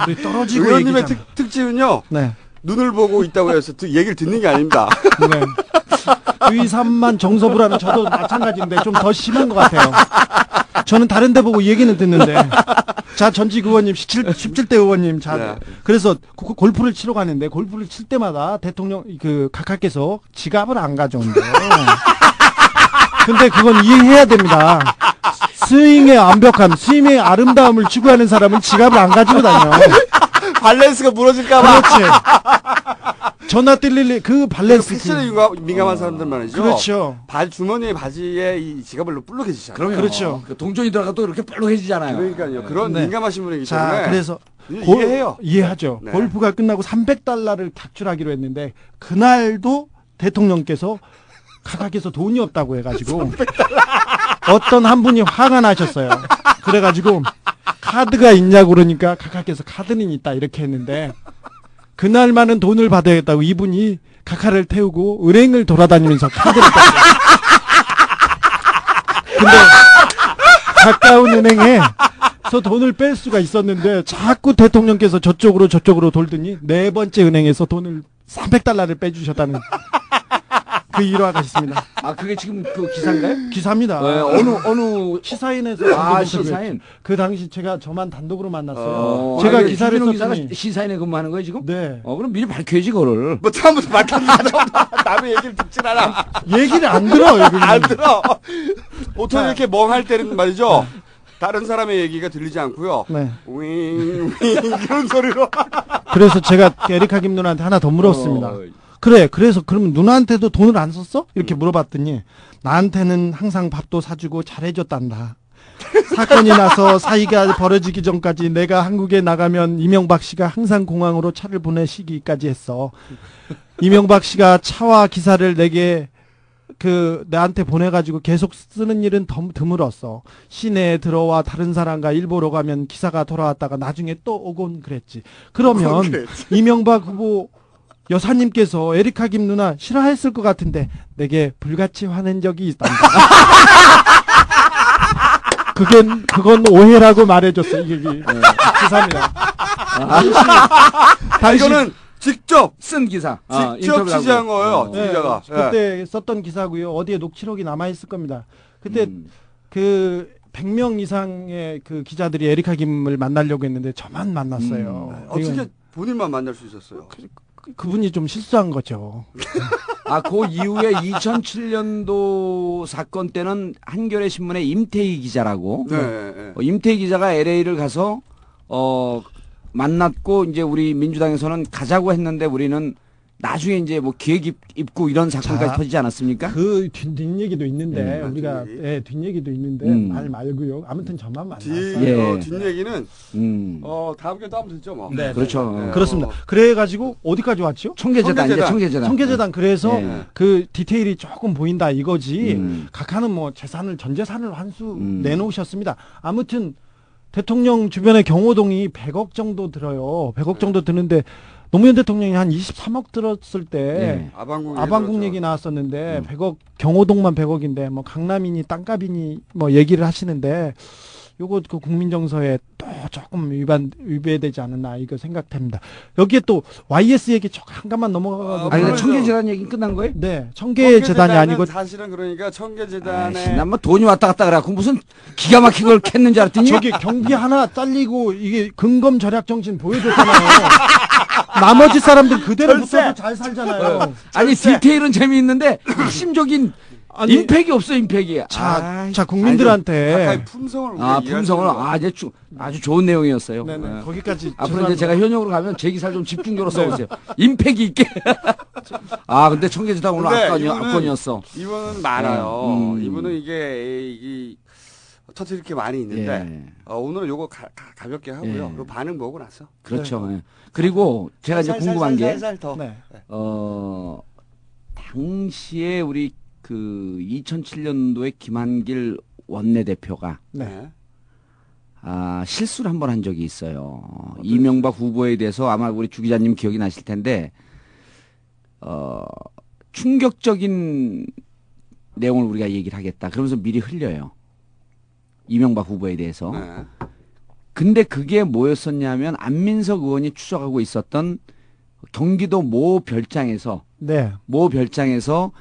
우리 떨어 지고
의원님의. 특, 특징은요.
네.
눈을 보고 있다고 해서 듣- 얘기를 듣는 게 아닙니다.
네. 의삼만 정서부라면 저도 마찬가지인데 좀 더 심한 것 같아요. 저는 다른 데 보고 얘기는 듣는데. 자, 전직 의원님, 17, 17대 의원님. 자,
네.
그래서 고- 골프를 치러 가는데 골프를 칠 때마다 대통령, 그, 각하께서 지갑을 안 가져온대요. 근데 그건 이해해야 됩니다. 스윙의 완벽함, 스윙의 아름다움을 추구하는 사람은 지갑을 안 가지고 다녀.
밸런스가 무너질까봐.
그렇지. 전화 뜰릴리 그 밸런스.
패션에 민감- 민감한 사람들 말이죠.
그렇죠.
발 주머니에 바지에 이 지갑을 뿌룩해지잖아요.
그럼요.
그렇죠.
그 동전이 들어가도 이렇게 뾰록해지잖아요.
그러니까요. 그런
네.
민감하신 분이기
자,
때문에.
그래서
이- 이해해요.
이해하죠.
네.
골프가 끝나고 300달러를 각출하기로 했는데 그날도 대통령께서 각하께서 돈이 없다고 해가지고 어떤 한 분이 화가 나셨어요. 그래가지고 카드가 있냐고 그러니까 각하께서 카드는 있다 이렇게 했는데 그날만은 돈을 받아야겠다고 이분이 각하를 태우고 은행을 돌아다니면서 카드를. 근데 가까운 은행에 서 돈을 뺄 수가 있었는데 자꾸 대통령께서 저쪽으로 저쪽으로 돌더니 네 번째 은행에서 돈을 300달러를 빼주셨다는 그 일화가 있습니다.
아, 그게 지금 그 기사인가요?
기사입니다.
네, 어느, 어느.
시사인에서
아, 시사인.
그 당시 제가 저만 단독으로 만났어요.
어,
제가
아니,
기사를
주진우 기자가
썼더니
시사인에 근무하는 거예요, 지금?
네.
어, 그럼 미리 밝혀야지, 그거를.
뭐 처음부터 말하자. 남의 얘기를 듣질 않아.
얘기를 안 들어요.
안 들어. 보통 이렇게 멍할 때는 말이죠. 다른 사람의 얘기가 들리지 않고요.
네.
윙, 윙, 이런 소리로.
그래서 제가 에리카 김 누나한테 하나 더 물었습니다.
어,
그래, 그래서 그러면 누나한테도 돈을 안 썼어? 이렇게 물어봤더니 나한테는 항상 밥도 사주고 잘해줬단다. 사건이 나서 사이가 벌어지기 전까지 내가 한국에 나가면 이명박 씨가 항상 공항으로 차를 보내시기까지 했어. 이명박 씨가 차와 기사를 내게 그 나한테 보내가지고 계속 쓰는 일은 더 드물었어. 시내에 들어와 다른 사람과 일보러 가면 기사가 돌아왔다가 나중에 또 오곤 그랬지. 그러면
그랬지.
이명박 후보 여사님께서 에리카 김 누나 싫어했을 것 같은데 내게 불같이 화낸 적이 있단다. 그건 그건 오해라고 말해줬어 이게 이- 기사입니다. 당시
이거는 직접
쓴 기사. 아,
직접. 취재한 거예요.
네,
기자가.
그때 썼던 기사고요. 어디에 녹취록이 남아 있을 겁니다. 그때
음.
그 100명 이상의 그 기자들이 에리카 김을 만나려고 했는데 저만 만났어요.
음. 어떻게
이건
본인만 만날 수 있었어요?
그- 그분이 좀 실수한 거죠.
아, 그 이후에 2007년도 사건 때는 한겨레 신문의 임태희 기자라고.
네. 네.
어, 임태희 기자가 LA를 가서 어 만났고 이제 우리 민주당에서는 가자고 했는데 우리는 나중에 이제 뭐 기획 입- 입고 이런 사건까지
자,
터지지 않았습니까?
그 뒷, 뒷얘기도 있는데
예.
우리가
뒷얘기?
예, 뒷얘기도 있는데
음.
말 말고요. 아무튼 저만 만났어요.
뒤,
예.
어, 뒷얘기는
음.
어, 다음 주에 또 하면 되죠, 뭐.
네,
그렇죠.
네.
그렇습니다.
어.
그래 가지고 어디까지 왔죠?
청계재단 이제
청계재단.
청계재단.
청계재단 그래서
예.
그 디테일이 조금 보인다 이거지.
음.
각하는 뭐 재산을 전 재산을 한수
음.
내놓으셨습니다. 아무튼 대통령 주변의 경호동이 100억 정도 들어요. 100억 정도 드는데 노무현 대통령이 한 23억 들었을 때
예.
아방궁,
아방궁 얘기 나왔었는데 100억 경호동만 100억인데 뭐 강남이니 땅값이니 뭐 얘기를 하시는데 요거 그 국민정서에 또 조금 위반 위배되지 않았나 이거 생각됩니다. 여기에 또 YS 얘기 잠깐만 넘어가고
아니,
물론
청계재단 얘기 끝난 거예요?
네 청계 재단이 아니고
사실은 그러니까 청계재단에
난뭐 돈이 왔다 갔다 그래갖고 무슨 기가 막힌 걸 캤는 줄 알았더니
저기 경비 하나 잘리고 이게 근검 절약 정신 보여줬잖아요. 나머지 사람들 그대로 붙어서 잘 살잖아요.
아니 디테일은 재미있는데 핵심적인
아니,
임팩이 없어 임팩이.
자,
아이,
자 국민들한테
가까이 품성을
아 품성을 아, 아주 주- 아주 좋은 내용이었어요.
네네
예.
거기까지
앞으로 이제 제가 현역으로 가면 제 기사를 좀 집중적으로
네.
써보세요. 임팩이 있게. 아 근데 청계재단 오늘 압권이,
이분은-
압권이었어.
이분은 많아요.
음.
이분은 이게 이 터트릴 게 많이 있는데
예.
어, 오늘은 요거 가, 볍게 하고요.
예.
그 반응 보고 나서
그렇죠. 예. 그리고 제가 이제 궁금한 게
살살 더.
네.
어, 당시에 우리 그 2007년도에 김한길 원내대표가
네.
아, 실수를 한 번 한 적이 있어요. 이명박 후보에 대해서 아마 우리 주 기자님 기억이 나실 텐데, 어, 충격적인 내용을 우리가 얘기를 하겠다. 그러면서 미리 흘려요. 이명박 후보에 대해서.
네.
근데 그게 뭐였었냐면 안민석 의원이 추적하고 있었던 경기도 모 별장에서
네.
모 별장에서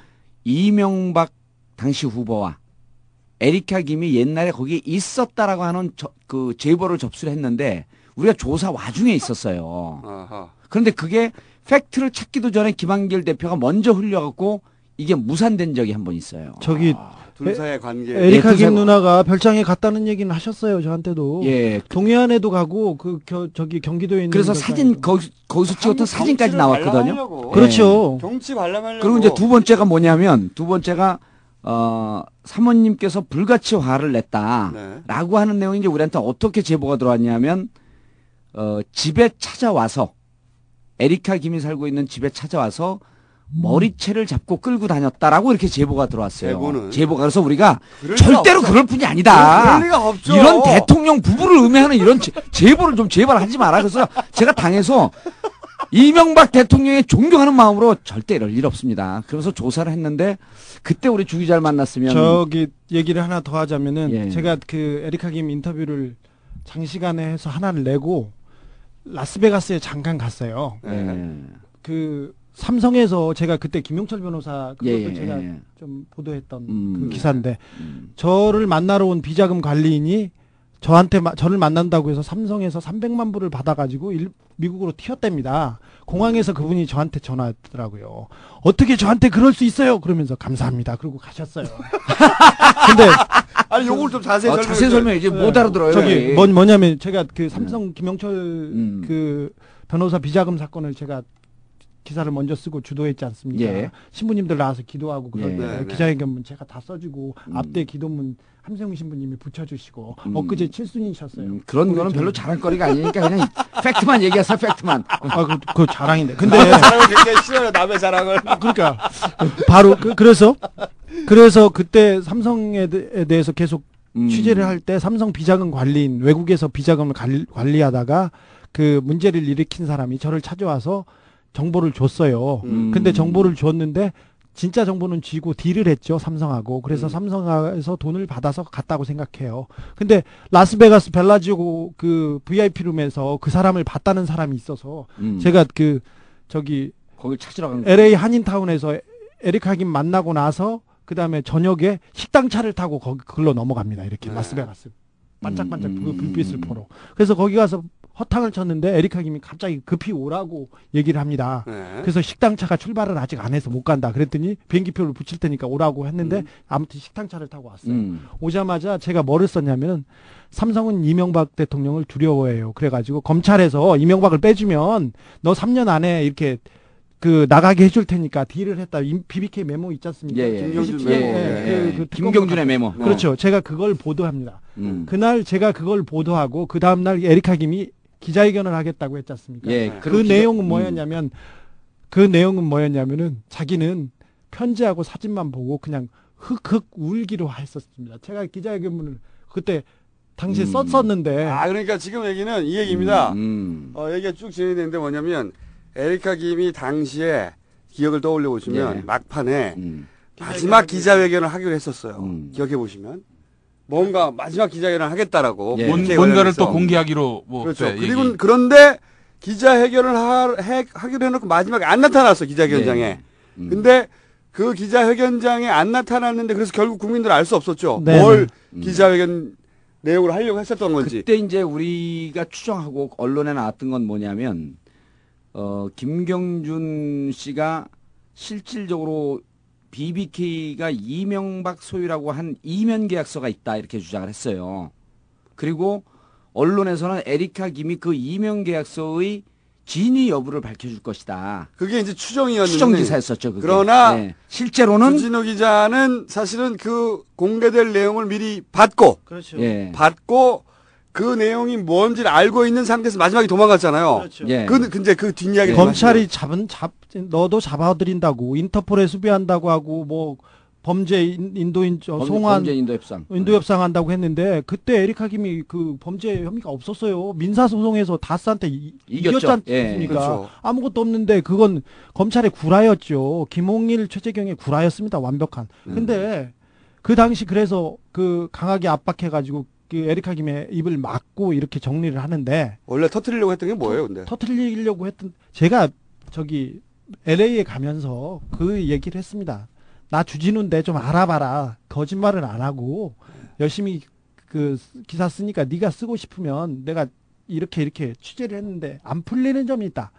이명박 당시 후보와 에리카 김이 옛날에 거기에 있었다라고 하는 저- 그 제보를 접수를 했는데 우리가 조사 와중에 있었어요.
아하.
그런데 그게 팩트를 찾기도 전에 김한길 대표가 먼저 흘려갖고 이게 무산된 적이 한 번 있어요.
저기
둘 사이의 관계.
에리카
예, 김그
누나가 별장에 갔다는 얘기는 하셨어요 저한테도.
예.
동해안에도 가고 그 겨, 저기 경기도에 있는
그래서. 사진 거기, 거기서 찍었던 사진까지 나왔거든요.
관람하려고.
그렇죠.
경치 관람하려고.
그리고 이제 두 번째가 뭐냐면 두 번째가 어 사모님께서 불같이 화를 냈다라고
네.
하는 내용이 이제 우리한테 어떻게 제보가 들어왔냐면 어 집에 찾아와서 에리카 김이 살고 있는 집에 찾아와서 머리채를 잡고 끌고 다녔다라고 이렇게 제보가 들어왔어요.
제보는?
제보가 그래서 우리가 절대로
없어.
그럴 뿐이 아니다.
그럴 리가 없죠.
이런 대통령 부부를 의미하는 이런 제, 제보를 좀 제발 하지 마라. 그래서 제가 당해서 이명박 대통령의 존경하는 마음으로 절대 이럴 일 없습니다. 그래서 조사를 했는데 그때 우리 주 기자를 만났으면
저기 얘기를 하나 더 하자면은
예.
제가 그 에리카 김 인터뷰를 장시간에 해서 하나를 내고 라스베가스에 잠깐 갔어요.
예.
그 삼성에서 제가 그때 김용철 변호사 그것도
예, 예,
제가
예.
좀 보도했던
음.
그 기사인데
음.
저를 만나러 온 비자금 관리인이 저한테 마- 저를 만난다고 해서 삼성에서 300만 불을 받아가지고 일- 미국으로 튀었답니다. 공항에서 그분이 저한테 전화하더라고요. 어떻게 저한테 그럴 수 있어요? 그러면서 감사합니다. 그러고 가셨어요. 근데
아니 요걸 좀 자세히
어,
설명해.
자세히 설명해 이제 못 알아들어요.
저기
예.
뭐, 뭐냐면 제가 그 삼성 김영철
음.
그 변호사 비자금 사건을 제가 기사를 먼저 쓰고 주도했지 않습니까?
예.
신부님들 나와서 기도하고 그럴
예.
때
네, 네.
기자회견문 제가 다 써주고
음.
앞대 기도문 함세웅 신부님이 붙여주시고
음.
엊그제 칠순이셨어요.
음, 그런 거는
우리
별로
좀-
자랑거리가 아니니까 그냥 팩트만 얘기하세요. 팩트만.
아, 그, 그 자랑인데. 근데
자랑을 굉장히 싫어요 남의 자랑을.
그러니까 바로 그, 그래서 그래서 그때 삼성에 대- 대해서 계속
음.
취재를 할 때 삼성 비자금 관리인 외국에서 비자금을 관리, 관리하다가 그 문제를 일으킨 사람이 저를 찾아와서 정보를 줬어요.
음.
근데 정보를 줬는데 진짜 정보는 쥐고 딜을 했죠 삼성하고 그래서
음.
삼성에서 돈을 받아서 갔다고 생각해요. 근데 라스베가스 벨라지오 그 VIP 룸에서 그 사람을 봤다는 사람이 있어서
음.
제가 그 저기
거길 찾으러 간
LA 한인타운에서 에리카 김 만나고 나서 그 다음에 저녁에 식당 차를 타고 거기 글로 넘어갑니다. 이렇게
네.
라스베가스 반짝반짝
음,
그
음,
불빛을
음.
보러. 그래서 거기 가서 허탕을 쳤는데 에리카 김이 갑자기 급히 오라고 얘기를 합니다.
네.
그래서 식당 차가 출발을 아직 안 해서 못 간다. 그랬더니 비행기표를 붙일 테니까 오라고 했는데
음.
아무튼 식당 차를 타고 왔어요.
음.
오자마자 제가 뭐를 썼냐면 삼성은 이명박 대통령을 두려워해요. 그래가지고 검찰에서 이명박을 빼주면 너 3년 안에 이렇게 그 나가게 해줄 테니까 딜을 했다. 임- BBK 메모 있지 않습니까?
예, 예.
김경준
27,
메모.
예,
예.
그- 그
김경준의 메모.
그렇죠. 제가 그걸 보도합니다.
음.
그날 제가 그걸 보도하고 그 다음 날 에리카 김이 기자회견을 하겠다고 했지 않습니까?
예,
그
기자-
내용은
음.
뭐였냐면 그 내용은 뭐였냐면은 자기는 편지하고 사진만 보고 그냥 흑흑 울기로 했었습니다. 제가 기자회견문을 그때 당시에
음.
썼었는데
아 그러니까 지금 얘기는 이 얘기입니다.
음.
어, 얘기가 쭉 진행되는데 뭐냐면 에리카 김이 당시에 기억을 떠올려 보시면
예.
막판에
음.
마지막 기자회견을 하기로 했었어요.
음.
기억해 보시면 뭔가 마지막 기자회견을 하겠다라고
예.
뭔, 뭔가를. 또 공개하기로 뭐
그렇죠.
네,
그리고
얘기.
그런데 기자회견을 하, 해, 하기로 해놓고 마지막에 안 나타났어 기자회견장에.
예. 음.
근데 그 기자회견장에 안 나타났는데 그래서 결국 국민들은 알 수 없었죠.
네,
뭘
음.
기자회견 내용을 하려고 했었던 건지.
그때 이제 우리가 추정하고 언론에 나왔던 건 뭐냐면 어 김경준 씨가 실질적으로 BBK가 이명박 소유라고 한 이면 계약서가 있다 이렇게 주장을 했어요. 그리고 언론에서는 에리카 김이 그 이면 계약서의 진위 여부를 밝혀줄 것이다.
그게 이제 추정이었는데.
추정 기사였었죠. 그게.
그러나
네. 실제로는
주진우 기자는 사실은 그 공개될 내용을 미리 받고
그렇죠.
예.
받고 그 내용이 뭔지를 알고 있는 상태에서 마지막에 도망갔잖아요.
그렇죠.
예.
그 근데 그 뒷이야기
예.
검찰이 잡은 잡 너도 잡아들인다고 인터폴에 수배한다고 하고 뭐 범죄 인- 인도인 저
범-
송환
범죄 인도 협상.
인도 협상 한다고 했는데 그때 에리카 김이 그 범죄 혐의가 없었어요. 민사 소송에서 다스한테 이-. 이겼지
예.
않습니까?
그렇죠.
아무것도 없는데 그건 검찰의 구라였죠. 김홍일, 최재경의 구라였습니다. 완벽한.
음.
근데 그 당시 그래서 그 강하게 압박해가지고 그 에리카 김의 입을 막고 이렇게 정리를 하는데
원래 터트리려고 했던 게 뭐예요, 근데?
터트리려고 했던 제가 저기 LA에 가면서 그 얘기를 했습니다. 나 주진우인데 좀 알아봐라. 거짓말은 안 하고 열심히 그 기사 쓰니까 네가 쓰고 싶으면 내가 이렇게 이렇게 취재를 했는데 안 풀리는 점이 있다.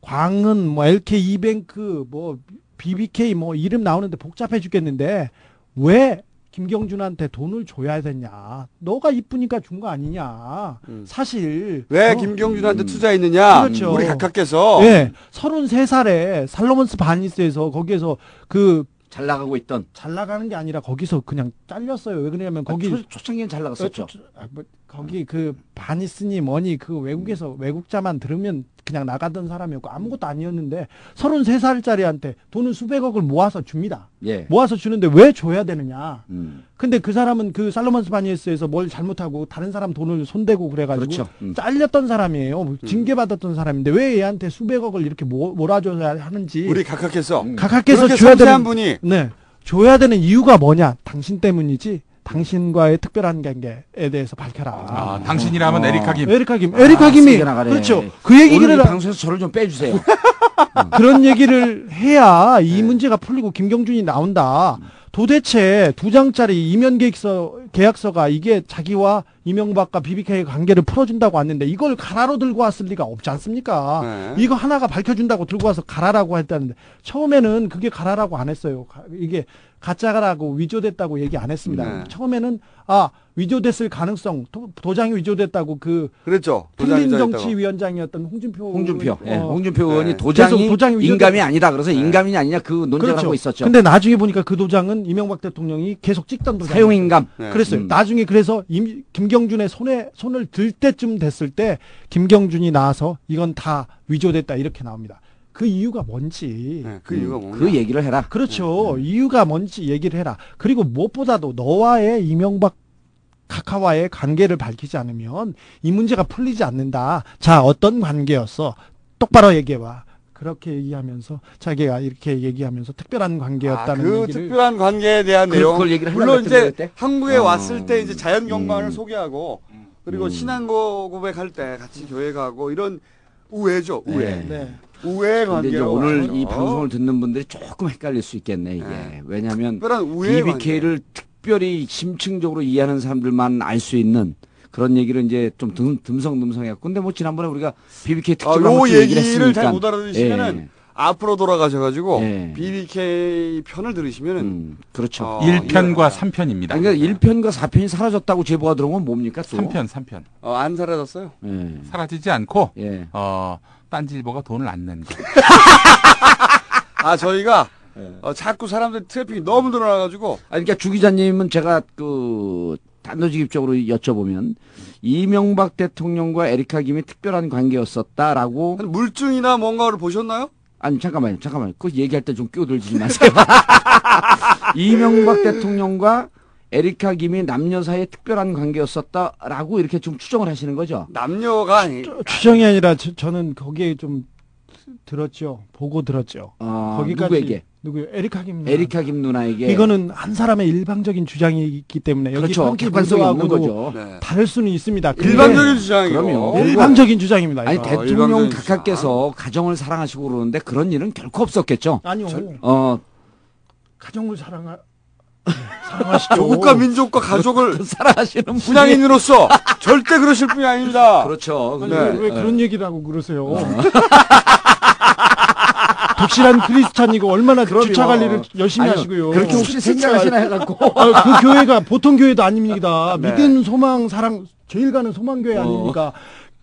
광은 뭐 LK 이뱅크 뭐 BBK 뭐 이름 나오는데 복잡해 죽겠는데 왜 김경준한테 돈을 줘야 되냐? 너가 이쁘니까 준 거 아니냐?
음.
사실
왜
어,
김경준한테
음.
투자했느냐?
그렇죠.
우리 각하께서
예, 33살에 살로몬스 바니스에서 거기에서
그잘잘 나가고 있던
나가는 게 아니라 거기서 그냥 잘렸어요. 왜 그러냐면 거기
초, 초창기엔 잘 나갔었죠.
어, 아, 뭐, 거기 그 바니스니 뭐니 그 외국에서 외국자만 들으면 그냥 나가던 사람이었고 아무것도 아니었는데 33살짜리한테 돈을 수백억을 모아서 줍니다.
예.
모아서 주는데 왜 줘야 되느냐?
음.
근데 그 사람은 그 살로몬스 바니스에서 뭘 잘못하고 다른 사람 돈을 손대고 그래가지고
그렇죠. 음.
잘렸던 사람이에요. 징계받았던 사람인데 왜 얘한테 수백억을 이렇게 모, 몰아줘야 하는지
우리 각하께서
음.
각하께서
그렇게
줘야 되는
분이
네 줘야 되는 이유가 뭐냐? 당신 때문이지. 당신과의 특별한 관계에 대해서 밝혀라.
아, 당신이라면
어.
에리카 김.
에리카 김,
아,
에리카 김이
세게 나가네.
그렇죠. 그 얘기를
이 방송에서 저를 좀 빼주세요.
그런 얘기를 해야
네.
이 문제가 풀리고 김경준이 나온다. 도대체 두 장짜리 이면 계약서 계약서가 이게 자기와 이명박과 BBK의 관계를 풀어준다고 왔는데 이걸 가라로 들고 왔을 리가 없지 않습니까?
네.
이거 하나가 밝혀준다고 들고 와서 가라라고 했다는데 처음에는 그게 가라라고 안 했어요. 가- 이게 가짜라고 위조됐다고 얘기 안 했습니다.
네.
처음에는 아 위조됐을 가능성 도, 도장이 위조됐다고 그
그랬죠. 도장이
틀린
있다고.
정치위원장이었던 홍준표
홍준표. 예,
어,
홍준표
네.
의원이
계속
도장이,
도장이 위조됐-
인감이 아니다. 그래서 인감이 아니냐 그 논쟁을 하고 있었죠.
근데 나중에 보니까 그 도장은 이명박 대통령이 계속 찍던 도장.
사용 인감.
네.
그랬어요.
음.
나중에 그래서 임, 김경준의 손에 손을 들 때쯤 됐을 때 김경준이 나와서 이건 다 위조됐다 이렇게 나옵니다. 그 이유가 뭔지.
네, 그 이유가 뭐냐?
그 얘기를 해라.
그렇죠. 이유가 뭔지 얘기를 해라. 그리고 무엇보다도 너와의 이명박 카카와의 관계를 밝히지 않으면 이 문제가 풀리지 않는다. 자, 어떤 관계였어? 똑바로 얘기해봐. 그렇게 얘기하면서 자기가 이렇게 얘기하면서 특별한
아,
관계였다는
그
얘기를
특별한 관계에 대한
그-
내용.
얘기를
물론 이제
그때?
한국에
어.
왔을 때 이제 자연 경관을
음.
소개하고 그리고
음.
신앙고 고백할 때 같이 교회 가고 이런 우애.
네.
네.
우애
근데 이제
관계로
오늘 이 방송을 듣는 분들이 조금 헷갈릴 수 있겠네 이게.
네.
왜냐하면 BBK를 특별히 심층적으로 이해하는 사람들만 알 수 있는 그런 얘기를 이제 좀 듬, 듬성듬성해갖고 근데 뭐 지난번에 우리가 BBK
아,
특집
요
한번
얘기를
얘기를 했으니까
잘못 알아들으시면은
예.
앞으로 돌아가셔가지고
예.
BBK 편을 들으시면은
음, 그렇죠.
어,
1편과
이해가-
3편입니다.
아니, 그러니까 1편과 4편이 사라졌다고 제보가 들어온 건 뭡니까 또?
3편, 3편.
어, 안 사라졌어요.
예.
사라지지 않고
예.
어, 딴지일보가 돈을 안낸 거.
아 저희가
네.
어, 자꾸 사람들 트래픽이 너무 늘어나가지고
아니, 그러니까 주 기자님은 제가 그 단도직입적으로 여쭤보면 이명박 대통령과 에리카 김이 특별한 관계였었다라고
물증이나 뭔가를 보셨나요?
아니 잠깐만요, 잠깐만요. 그 얘기할 때 좀 끼어들지 마세요. 이명박 대통령과 에리카 김이 남녀 사이에 특별한 관계였었다라고 이렇게 좀 추정을 하시는 거죠?
남녀가 아니
추정이 아니라 저, 는 거기에 좀 들었죠. 보고 들었죠.
아,
거기까지
누구에게?
누구요? 에리카 김 누나.
에리카 김 누나에게
이거는 한 사람의 일방적인 주장이기 때문에 여기
그렇죠. 객관성이 없는 거죠.
네.
다를 수는 있습니다. 근데
일반적인 주장이고
그럼요.
일방적인 주장입니다.
아니
이거.
대통령
일방적인
각하께서 가정을 사랑하시고 그러는데 그런 일은 결코 없었겠죠.
아니요.
어
가정을 사랑하 사랑하시죠.
조국과 민족과 가족을
사랑하시는 분이
분양인으로서 절대 그러실 분이 아닙니다.
그렇죠.
아니,
네.
왜, 왜 그런 얘기를 하고 그러세요? 독실한 크리스찬이고 얼마나
그럼요.
주차 관리를 열심히
아니요,
하시고요.
그렇게 혹시 생각하시나 해갖고
아, 그 교회가 보통 교회도 아닙니다.
네.
믿음, 소망, 사랑 제일 가는 소망 교회 아닙니까?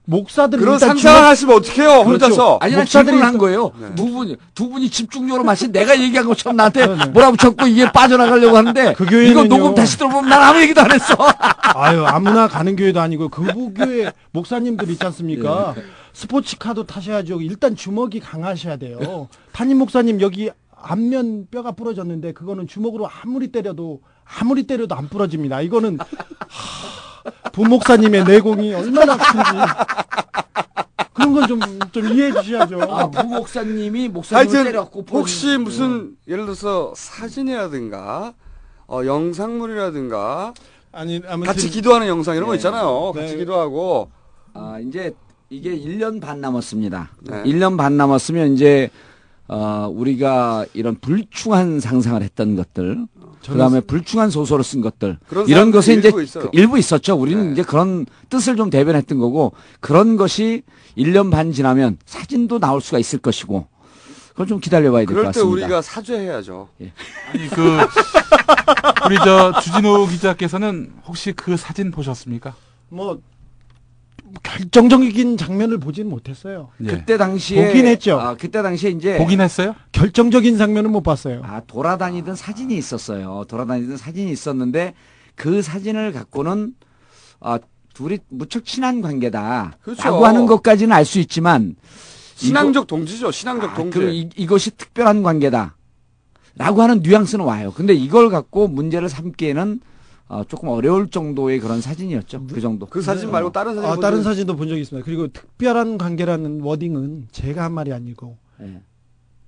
목사들
그런 상상을 하시면 어떡해요 혼자서
아니 난
목사들이
한 거예요. 두 분이 두 분이 집중적으로 마신 내가 얘기한 것처럼
네,
나한테 몰아붙였고 이게 빠져나가려고 하는데
그 교회는요.
이거 녹음 다시 들어보면 난 아무 얘기도 안 했어.
아유 아무나 가는 교회도 아니고 그부 교회 목사님들 있지 않습니까?
예.
스포츠카도 타셔야죠. 일단 주먹이 강하셔야 돼요. 담임 목사님 여기 안면 뼈가 부러졌는데 그거는 주먹으로 아무리 때려도 아무리 때려도 안 부러집니다. 이거는 하, 부목사님의 내공이 얼마나 큰지 그런 건 좀 좀 이해해 주셔야죠.
아, 부 목사님이 목사님을 때렸고
혹시 무슨 예를 들어서 사진이라든가 어, 영상물이라든가
아니 아무튼
같이 기도하는 영상 이런 거
네.
있잖아요.
네.
같이 기도하고
아, 이제 이게 1년 반 남았습니다.
네.
1년 반 남았으면 이제 어, 우리가 이런 불충한 상상을 했던 것들, 그다음에 불충한 소설을 쓴 것들
그런
이런 것에 이제
일부 있어요.
그 일부 있었죠. 우리는
네.
이제 그런 뜻을 좀 대변했던 거고 그런 것이 1년 반 지나면 사진도 나올 수가 있을 것이고 그걸 좀 기다려봐야 될것
그럴 때
같습니다.
우리가 사죄해야죠.
아니 그 우리 저 주진호 기자께서는 혹시 그 사진 보셨습니까?
뭐 결정적인 장면을 보지는 못했어요.
예.
그때 당시에
보긴 했죠.
아, 그때 당시에 이제
보긴 했어요?
결정적인 장면은 못 봤어요.
아, 돌아다니던 사진이 있었어요. 돌아다니던 사진이 있었는데 그 사진을 갖고는 아, 둘이 무척 친한 관계다.
그렇죠.
라고 하는 것까지는 알 수 있지만
신앙적 동지죠. 신앙적
아,
동지.
그리고 이, 이것이 특별한 관계다. 라고 하는 뉘앙스는 와요. 근데 이걸 갖고 문제를 삼기에는 어, 조금 어려울 정도의 그런 사진이었죠. 그 정도.
그 사진 말고 다른 사진
아,
본
다른
적-
사진도 본 적이 있습니다. 그리고 특별한 관계라는 워딩은 제가 한 말이 아니고
네.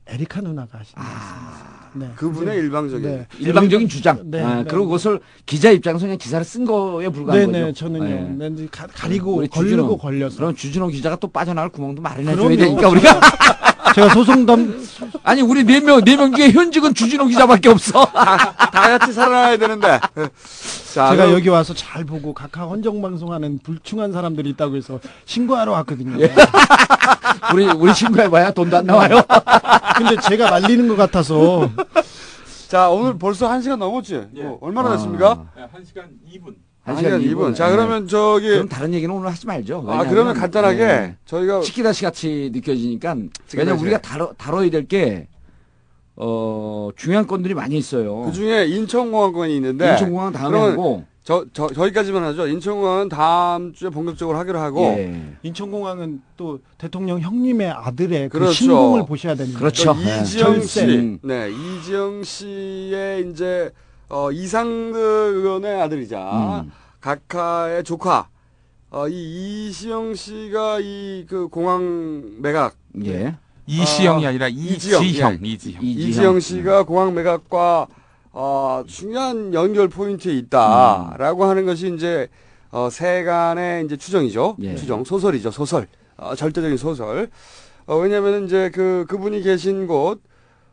에리카 누나가 하신 말씀이었습니다. 네.
그분의 일방적인.
네.
일방적인 주장.
네,
아,
네.
그리고 그것을 기자 입장에서 그냥 기사를 쓴 거에 불과한
네네,
거죠.
저는요.
네.
네. 가, 가리고
우리
걸리고
주진호.
걸려서.
그럼 주진호 기자가 또 빠져나갈 구멍도 마련해 줘야. 되니까 우리가
제가 소송담
아니 우리 네 명 네 명 중에 현직은 주진호 기자밖에 없어.
다 같이 살아나야 되는데. 자,
제가
그럼
여기 와서 잘 보고 각하 헌정 방송하는 불충한 사람들이 있다고 해서 신고하러 왔거든요.
예. 우리 우리 친구해봐야 돈도 안 나와요.
근데 제가 말리는 것 같아서
자, 오늘 벌써 한 시간 넘었지?
예.
뭐 얼마나
아.
됐습니까?
네, 1시간 2분.
한한 시간 2분. 자,
네.
그러면 저기,
그럼 다른 얘기는 오늘 하지 말죠.
아, 그러면 간단하게
네.
저희가
치키다시 같이 느껴지니까
치키다시.
왜냐면 우리가 다뤄, 다뤄야 될 게 어, 중요한 건들이 많이 있어요.
그 중에 인천공항권이 있는데.
인천공항 다음에 하고
저, 저, 저희까지만 하죠. 인천공항은 다음 주에 본격적으로 하기로 하고.
예.
인천공항은 또 대통령 형님의 아들의 그
그렇죠.
신공을 보셔야 됩니다.
그렇죠.
또
네.
이지영
절세.
씨,
음.
네, 이지영 씨의 이제 어, 이상득 의원의 아들이자
음.
각하의 조카. 어, 이 이시영 씨가 이 그 공항 매각
예.
이시영이
아,
아니라
이지영,
이지형,
예.
이지형.
이지형.
씨가 공항 매각과 어, 중요한 연결 포인트에 있다라고 하는 것이 이제 어, 세간의 이제 추정이죠.
예.
추정 소설이죠. 소설. 어, 절대적인 소설. 어, 왜냐하면 이제 그 그분이 계신 곳 어,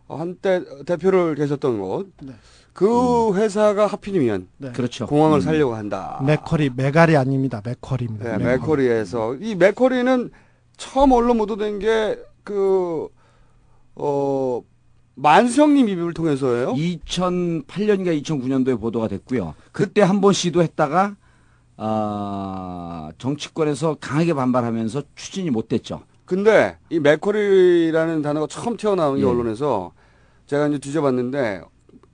한때 대표를 계셨던 곳.
네.
그 회사가 하필이면
네.
그렇죠.
공항을
음.
살려고 한다.
맥커리 메갈이 아닙니다. 맥커리입니다.
네, 맥커리 에서 이 맥커리는 처음 언론 보도된 게그 어, 만수형님 입을 통해서예요.
2008년인가 2009년도에 보도가 됐고요. 그때 한 번 시도했다가 아, 정치권에서 강하게 반발하면서 추진이 못 됐죠.
근데 이 맥쿼리라는 단어가 처음 튀어나온 게
예.
언론에서 제가 이제 뒤져봤는데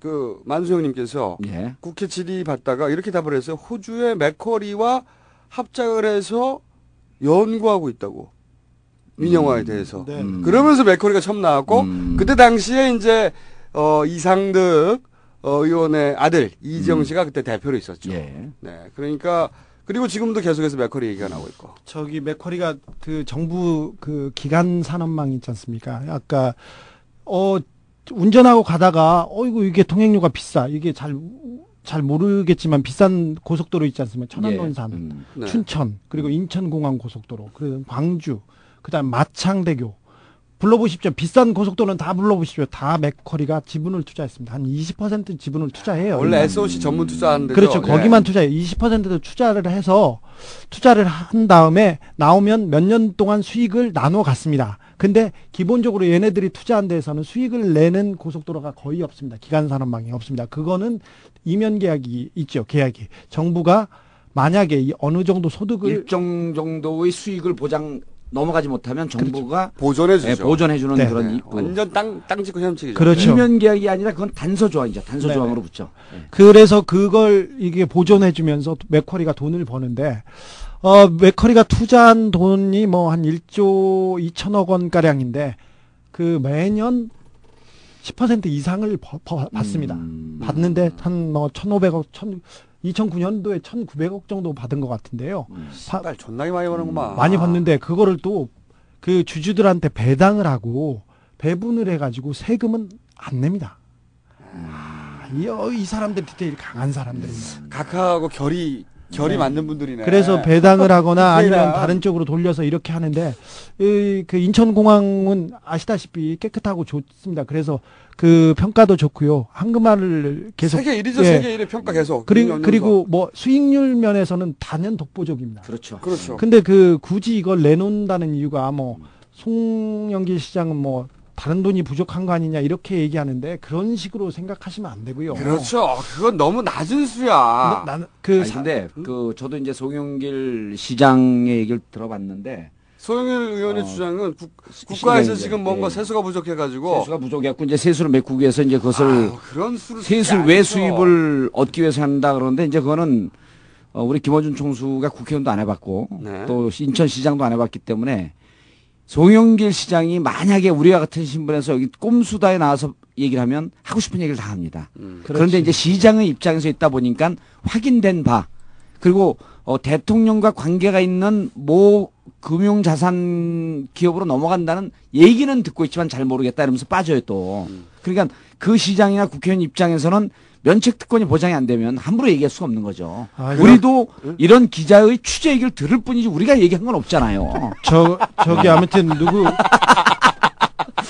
그 만수형님께서
예.
국회 질의 받다가 이렇게 답을 했어요. 호주의 맥쿼리와 합작을 해서 연구하고 있다고. 민영화에 대해서.
네.
음.
그러면서 맥쿼리가 처음 나왔고
음.
그때 당시에 이제 어 이상득 어, 의원의 아들 이지영
음.
씨가 그때 대표로 있었죠.
예.
네. 그러니까 그리고 지금도 계속해서 맥쿼리 얘기가 나오고 있고.
저기 맥쿼리가 그 정부 그 기간 산업망 있지 않습니까? 아까 어 운전하고 가다가 어이구 이게 통행료가 비싸 이게 잘 잘 모르겠지만 비싼 고속도로 있지 않습니까? 천안론산,
음.
네.
춘천 그리고 인천공항 고속도로 그리고 광주 그다음 마창대교 불러보십시오. 비싼 고속도로는 다 불러보십시오. 다 맥쿼리가 지분을 투자했습니다. 한 20% 지분을 투자해요.
원래 SOC 전문 투자하는 데죠.
그렇죠.
네.
거기만 투자해. 20%도 투자를 해서 투자를 한 다음에 나오면 몇 년 동안 수익을 나눠 갔습니다. 근데 기본적으로 얘네들이 투자한 데에서는 수익을 내는 고속도로가 거의 없습니다. 기간 산업망이 없습니다. 그거는 이면 계약이 있죠. 계약이. 정부가 만약에 이 어느 정도 소득을
일정 정도의 수익을 보장 넘어가지 못하면 정부가
보존해 주죠.
예, 보존해 주는
네.
그런
네. 완전 땅, 땅 짓고 혐치기죠.
그렇죠.
일면 계약이 아니라 그건 단서 조항이죠. 단서
네네.
조항으로 붙죠. 예.
그래서 그걸 이게 보존해 주면서 맥쿼리가 돈을 버는데 어 맥쿼리가 투자한 돈이 뭐 한 1조 2천억 원 가량인데 그 매년 10% 이상을 받습니다.
음.
받는데 한 뭐 1,500억, 1 2009년도에 1,900억 정도 받은 것 같은데요. 파-
딸 존나게 많이 버는구만.
많이 받는데 그거를 또 그 주주들한테 배당을 하고 배분을 해가지고 세금은 안 냅니다. 아, 이, 어, 이 사람들 디테일 강한 사람들입니다.
각하하고 결이 결이
네.
맞는 분들이네.
그래서 배당을 하거나 아니면. 다른 쪽으로 돌려서 이렇게 하는데 이, 그 인천공항은 아시다시피 깨끗하고 좋습니다. 그래서 그 평가도 좋고요. 한금알을 계속
세계 1위죠.
예.
세계 1위 평가 계속.
그리고. 그리고 뭐 수익률 면에서는 단연 독보적입니다.
그렇죠.
그렇죠.
근데 그 굳이 이걸 내놓는다는 이유가 뭐 송영길 시장은 뭐 다른 돈이 부족한 거 아니냐 이렇게 얘기하는데 그런 식으로 생각하시면 안 되고요.
그렇죠. 그건 너무 낮은 수야.
나- 그
아니, 근데 그 저도 이제 송영길 시장의 얘기를 들어봤는데
소영일 의원의
어.
주장은 국,
이제,
지금 뭔가
예.
세수가 부족해가지고
세수가 부족해갖고 이제 세수를 메꾸기 위해서 이제 그것을
아유, 그런 수를 쓰지
세수 외
않죠.
수입을 얻기 위해서 한다 그러는데 이제 그거는 어, 우리 김어준 총수가 국회의원도 안 해봤고
네.
또 인천시장도 안 해봤기 때문에 송영길 시장이 만약에 우리와 같은 신분에서 여기 꼼수다에 나와서 얘기를 하면 하고 싶은 얘기를 다 합니다.
음.
그런데 이제 시장의 입장에서 있다 보니까 확인된 바 그리고 어, 대통령과 관계가 있는 모 금융자산 기업으로 넘어간다는 얘기는 듣고 있지만 잘 모르겠다 이러면서 빠져요 또. 그러니까 그 시장이나 국회의원 입장에서는 면책 특권이 보장이 안 되면 함부로 얘기할 수가 없는 거죠.
아,
우리도 이런 기자의 취재 얘기를 들을 뿐이지 우리가 얘기한 건 없잖아요.
저 저기 아무튼 누구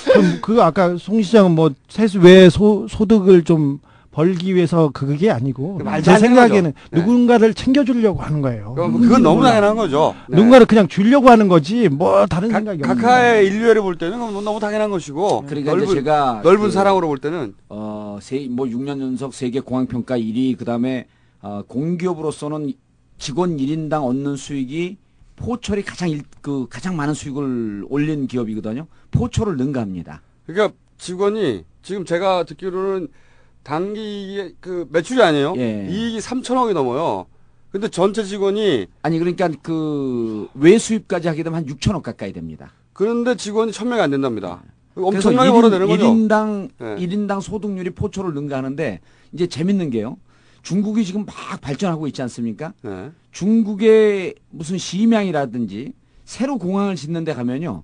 그럼 그 아까 송 시장은 뭐 세수 외 소, 소득을 좀 벌기 위해서 그게 아니고 그제 생각에는.
네.
누군가를 챙겨주려고 하는 거예요.
그건, 그건 너무 당연한 거죠. 네.
누군가를 그냥 주려고 하는 거지 뭐 다른 생각이 없는
각하의 인류애를 볼 때는 너무 당연한 것이고
그러니까
넓은,
이제 제가
넓은
그-
사랑으로 볼 때는
어, 세, 뭐 6년 연속 세계 공항 평가 1위, 그다음에 어, 공기업으로서는 직원 1인당 얻는 수익이 포철이 가장 일, 그 가장 많은 수익을 올린 기업이거든요. 포철을 능가합니다.
그러니까 직원이 지금 제가 듣기로는 단기 그 매출이 아니에요.
예.
이익이 3천억이 넘어요. 근데 전체 직원이
아니 그러니까 그 외수입까지 하게 되면 한 6천억 가까이 됩니다.
그런데 직원이 1000명이 안 된답니다. 엄청나게 벌어내는 거죠.
일인당
네.
일인당 소득률이 포철을 능가하는데 이제 재밌는 게요. 중국이 지금 막 발전하고 있지 않습니까?
네.
중국의 무슨 심양이라든지 새로 공항을 짓는 데 가면요.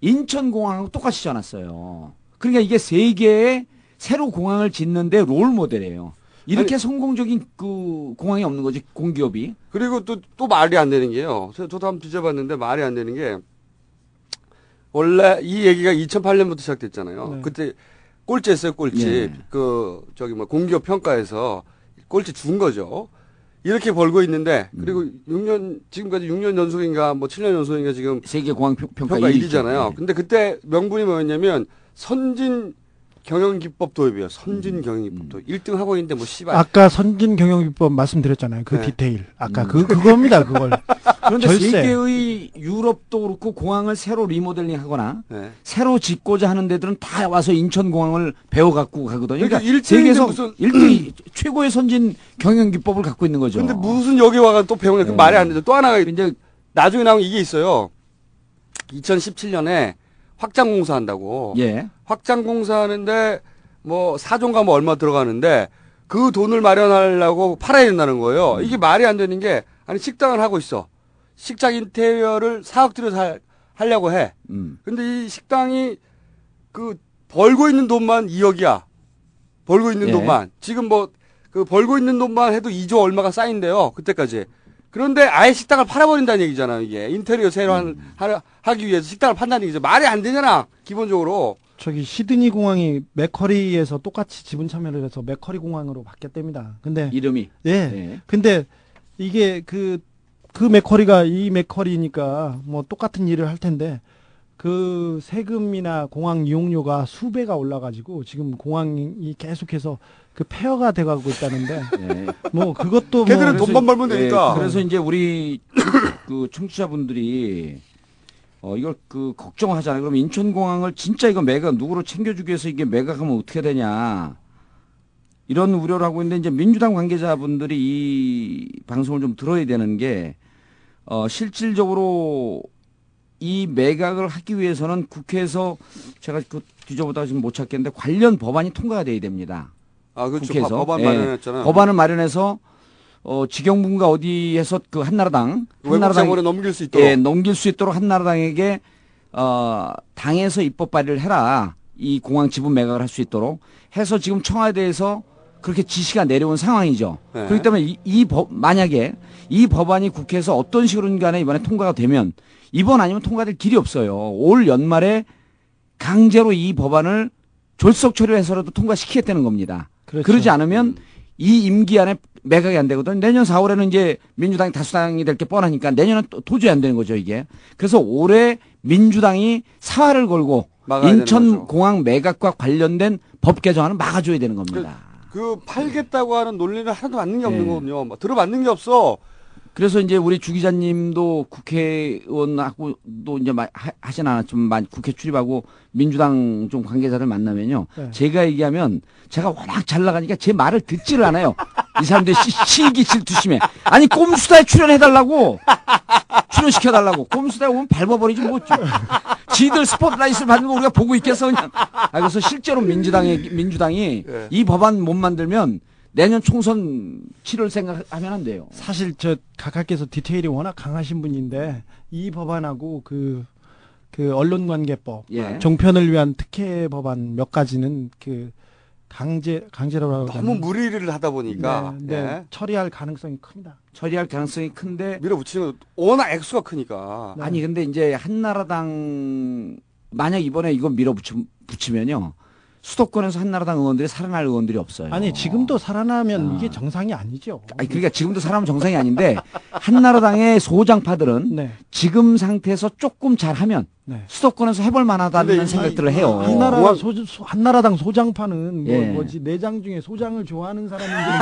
인천공항하고 똑같이 지어놨어요. 그러니까 이게 세계에 새로 공항을 짓는데 롤 모델이에요. 이렇게 성공적인 그 공항이 없는 거지 공기업이.
그리고 또, 또 말이 안 되는 게요. 저- 저도 한번 뒤져봤는데 말이 안 되는 게, 원래 이 얘기가 2008년부터 시작됐잖아요.
네.
그때 꼴찌 했어요, 꼴찌.
예.
그, 저기 뭐 공기업 평가에서 꼴찌 준 거죠. 이렇게 벌고 있는데,
음.
그리고 6년, 지금까지 6년 연속인가 뭐 7년 연속인가 지금
세계 공항 평- 평가,
평가
1위죠.
1위잖아요.
네.
근데 그때 명분이 뭐였냐면, 선진 경영기법 도입이요. 선진 경영기법 도입. 1등 하고 있는데 뭐 씨발.
아까 선진 경영 비법 말씀드렸잖아요. 그
네.
디테일. 아까
음.
그 그겁니다. 그걸.
그런데
절세.
세계의 유럽도 그렇고 공항을 새로 리모델링하거나
네.
새로 짓고자 하는 데들은 다 와서 인천 공항을 배워 갖고 가거든요.
그러니까
그러니까 세계에서
무슨-
일등 최고의 선진 경영 기법을 갖고 있는 거죠.
근데 무슨 여기 와가 또 배우냐. 그
네.
말이 안 되죠. 또 하나가
이제
나중에 나온 이게 있어요. 2017년에 확장 공사 한다고.
예.
확장 공사 하는데 뭐 사종가 뭐 얼마 들어가는데 그 돈을 마련하려고 팔아야 된다는 거예요. 이게 말이 안 되는 게 아니 식당을 하고 있어. 식당 인테리어를 4억 들여서 할- 하려고 해.
음.
근데 이 식당이 그 벌고 있는 돈만 2억이야. 벌고 있는
예.
돈만. 지금 뭐 그 벌고 있는 돈만 해도 2조 얼마가 쌓인대요. 그때까지. 그런데 아예 식당을 팔아버린다는 얘기잖아요. 이게 인테리어 새로 한, 하, 하기 위해서 식당을 판다는 얘기죠. 말이 안 되잖아. 기본적으로.
저기 시드니 공항이 맥커리에서 똑같이 지분 참여를 해서 맥커리 공항으로 바뀌었답니다. 근데
이름이.
예.
예.
근데 이게 그, 그 맥커리가 이 맥커리니까 뭐 똑같은 일을 할 텐데 그 세금이나 공항 이용료가 수배가 올라가지고 지금 공항이 계속해서 그 폐허가 돼가고 있다는데
예.
뭐 그것도 뭐
걔들은 돈만 벌면
예,
되니까.
그래서 이제 우리 그 청취자분들이 어 이걸 그 걱정하잖아요. 그럼 인천공항을 진짜 이거 매각 누구로 챙겨주기 위해서 이게 매각하면 어떻게 되냐 이런 우려를 하고 있는데 이제 민주당 관계자분들이 이 방송을 좀 들어야 되는 게 어, 실질적으로 이 매각을 하기 위해서는 국회에서 제가 그 뒤져보다가 지금 못 찾겠는데 관련 법안이 통과가 돼야 됩니다.
아, 그렇죠.
국회에서.
법안
예.
마련했잖아요.
법안을 마련해서 어, 지경부가 어디에서 그 한나라당
외국자본에 넘길 수 있도록.
예, 넘길 수 있도록 한나라당에게 어, 당에서 입법 발의를 해라. 이 공항 지분 매각을 할 수 있도록 해서 지금 청와대에서 그렇게 지시가 내려온 상황이죠.
네.
그렇기 때문에 이, 이 법, 만약에 이 법안이 국회에서 어떤 식으로든 간에 이번에 통과가 되면 이번 아니면 통과될 길이 없어요. 올 연말에 강제로 이 법안을 졸속 처리해서라도 통과시키겠다는 겁니다.
그렇죠.
그러지 않으면 이 임기 안에 매각이 안 되거든. 내년 4월에는 이제 민주당이 다수당이 될 게 뻔하니까 내년은 또 도저히 안 되는 거죠, 이게. 그래서 올해 민주당이 사활을 걸고. 인천공항 매각과 관련된 법 개정안을 막아줘야 되는 겁니다.
그 팔겠다고 하는 논리는 하나도 맞는 게 없는
예.
거거든요. 뭐 들어맞는 게 없어.
그래서 이제 우리 주 기자님도 국회의원하고도 이제 하- 하진 않았지만 국회 출입하고 민주당 좀 관계자들 만나면요.
네.
제가 얘기하면 제가 워낙 잘 나가니까 제 말을 듣지를 않아요. 이 사람들이 시, 시기 질투심에. 아니 꼼수다에 출연해달라고. 출연시켜달라고. 꼼수다에 오면 밟아버리지 뭐. 지들 스포트라이트를 받는 거 우리가 보고 있겠어 그냥. 아, 그래서 실제로 민주당이, 민주당이
예.
이 법안 못 만들면 내년 총선 치를 생각하면 안 돼요.
사실 저 각하께서 디테일이 워낙 강하신 분인데 이 법안하고 그, 그 언론관계법,
예.
종편을 위한 특혜 법안 몇 가지는 그 강제 강제라고
너무 무리를 하다 보니까
네, 네,
예.
처리할 가능성이 큽니다.
처리할 가능성이 큰데
밀어붙이는 건 워낙 액수가 크니까.
네.
아니 근데 이제 한나라당 만약 이번에 이거 밀어붙이면요 수도권에서 한나라당 의원들이 살아날 의원들이 없어요.
아니 지금도 살아나면
아.
이게 정상이 아니죠.
아니 그러니까 지금도 사람은 정상이 아닌데 한나라당의 소장파들은
네,
지금 상태에서 조금 잘하면
네.
수도권에서 해볼
근데
만하다는
이-
생각들을 해요.
이 나라
공항-
소, 소- 한나라당 소장파는 뭐,
예.
뭐 지 내장 중에 소장을 좋아하는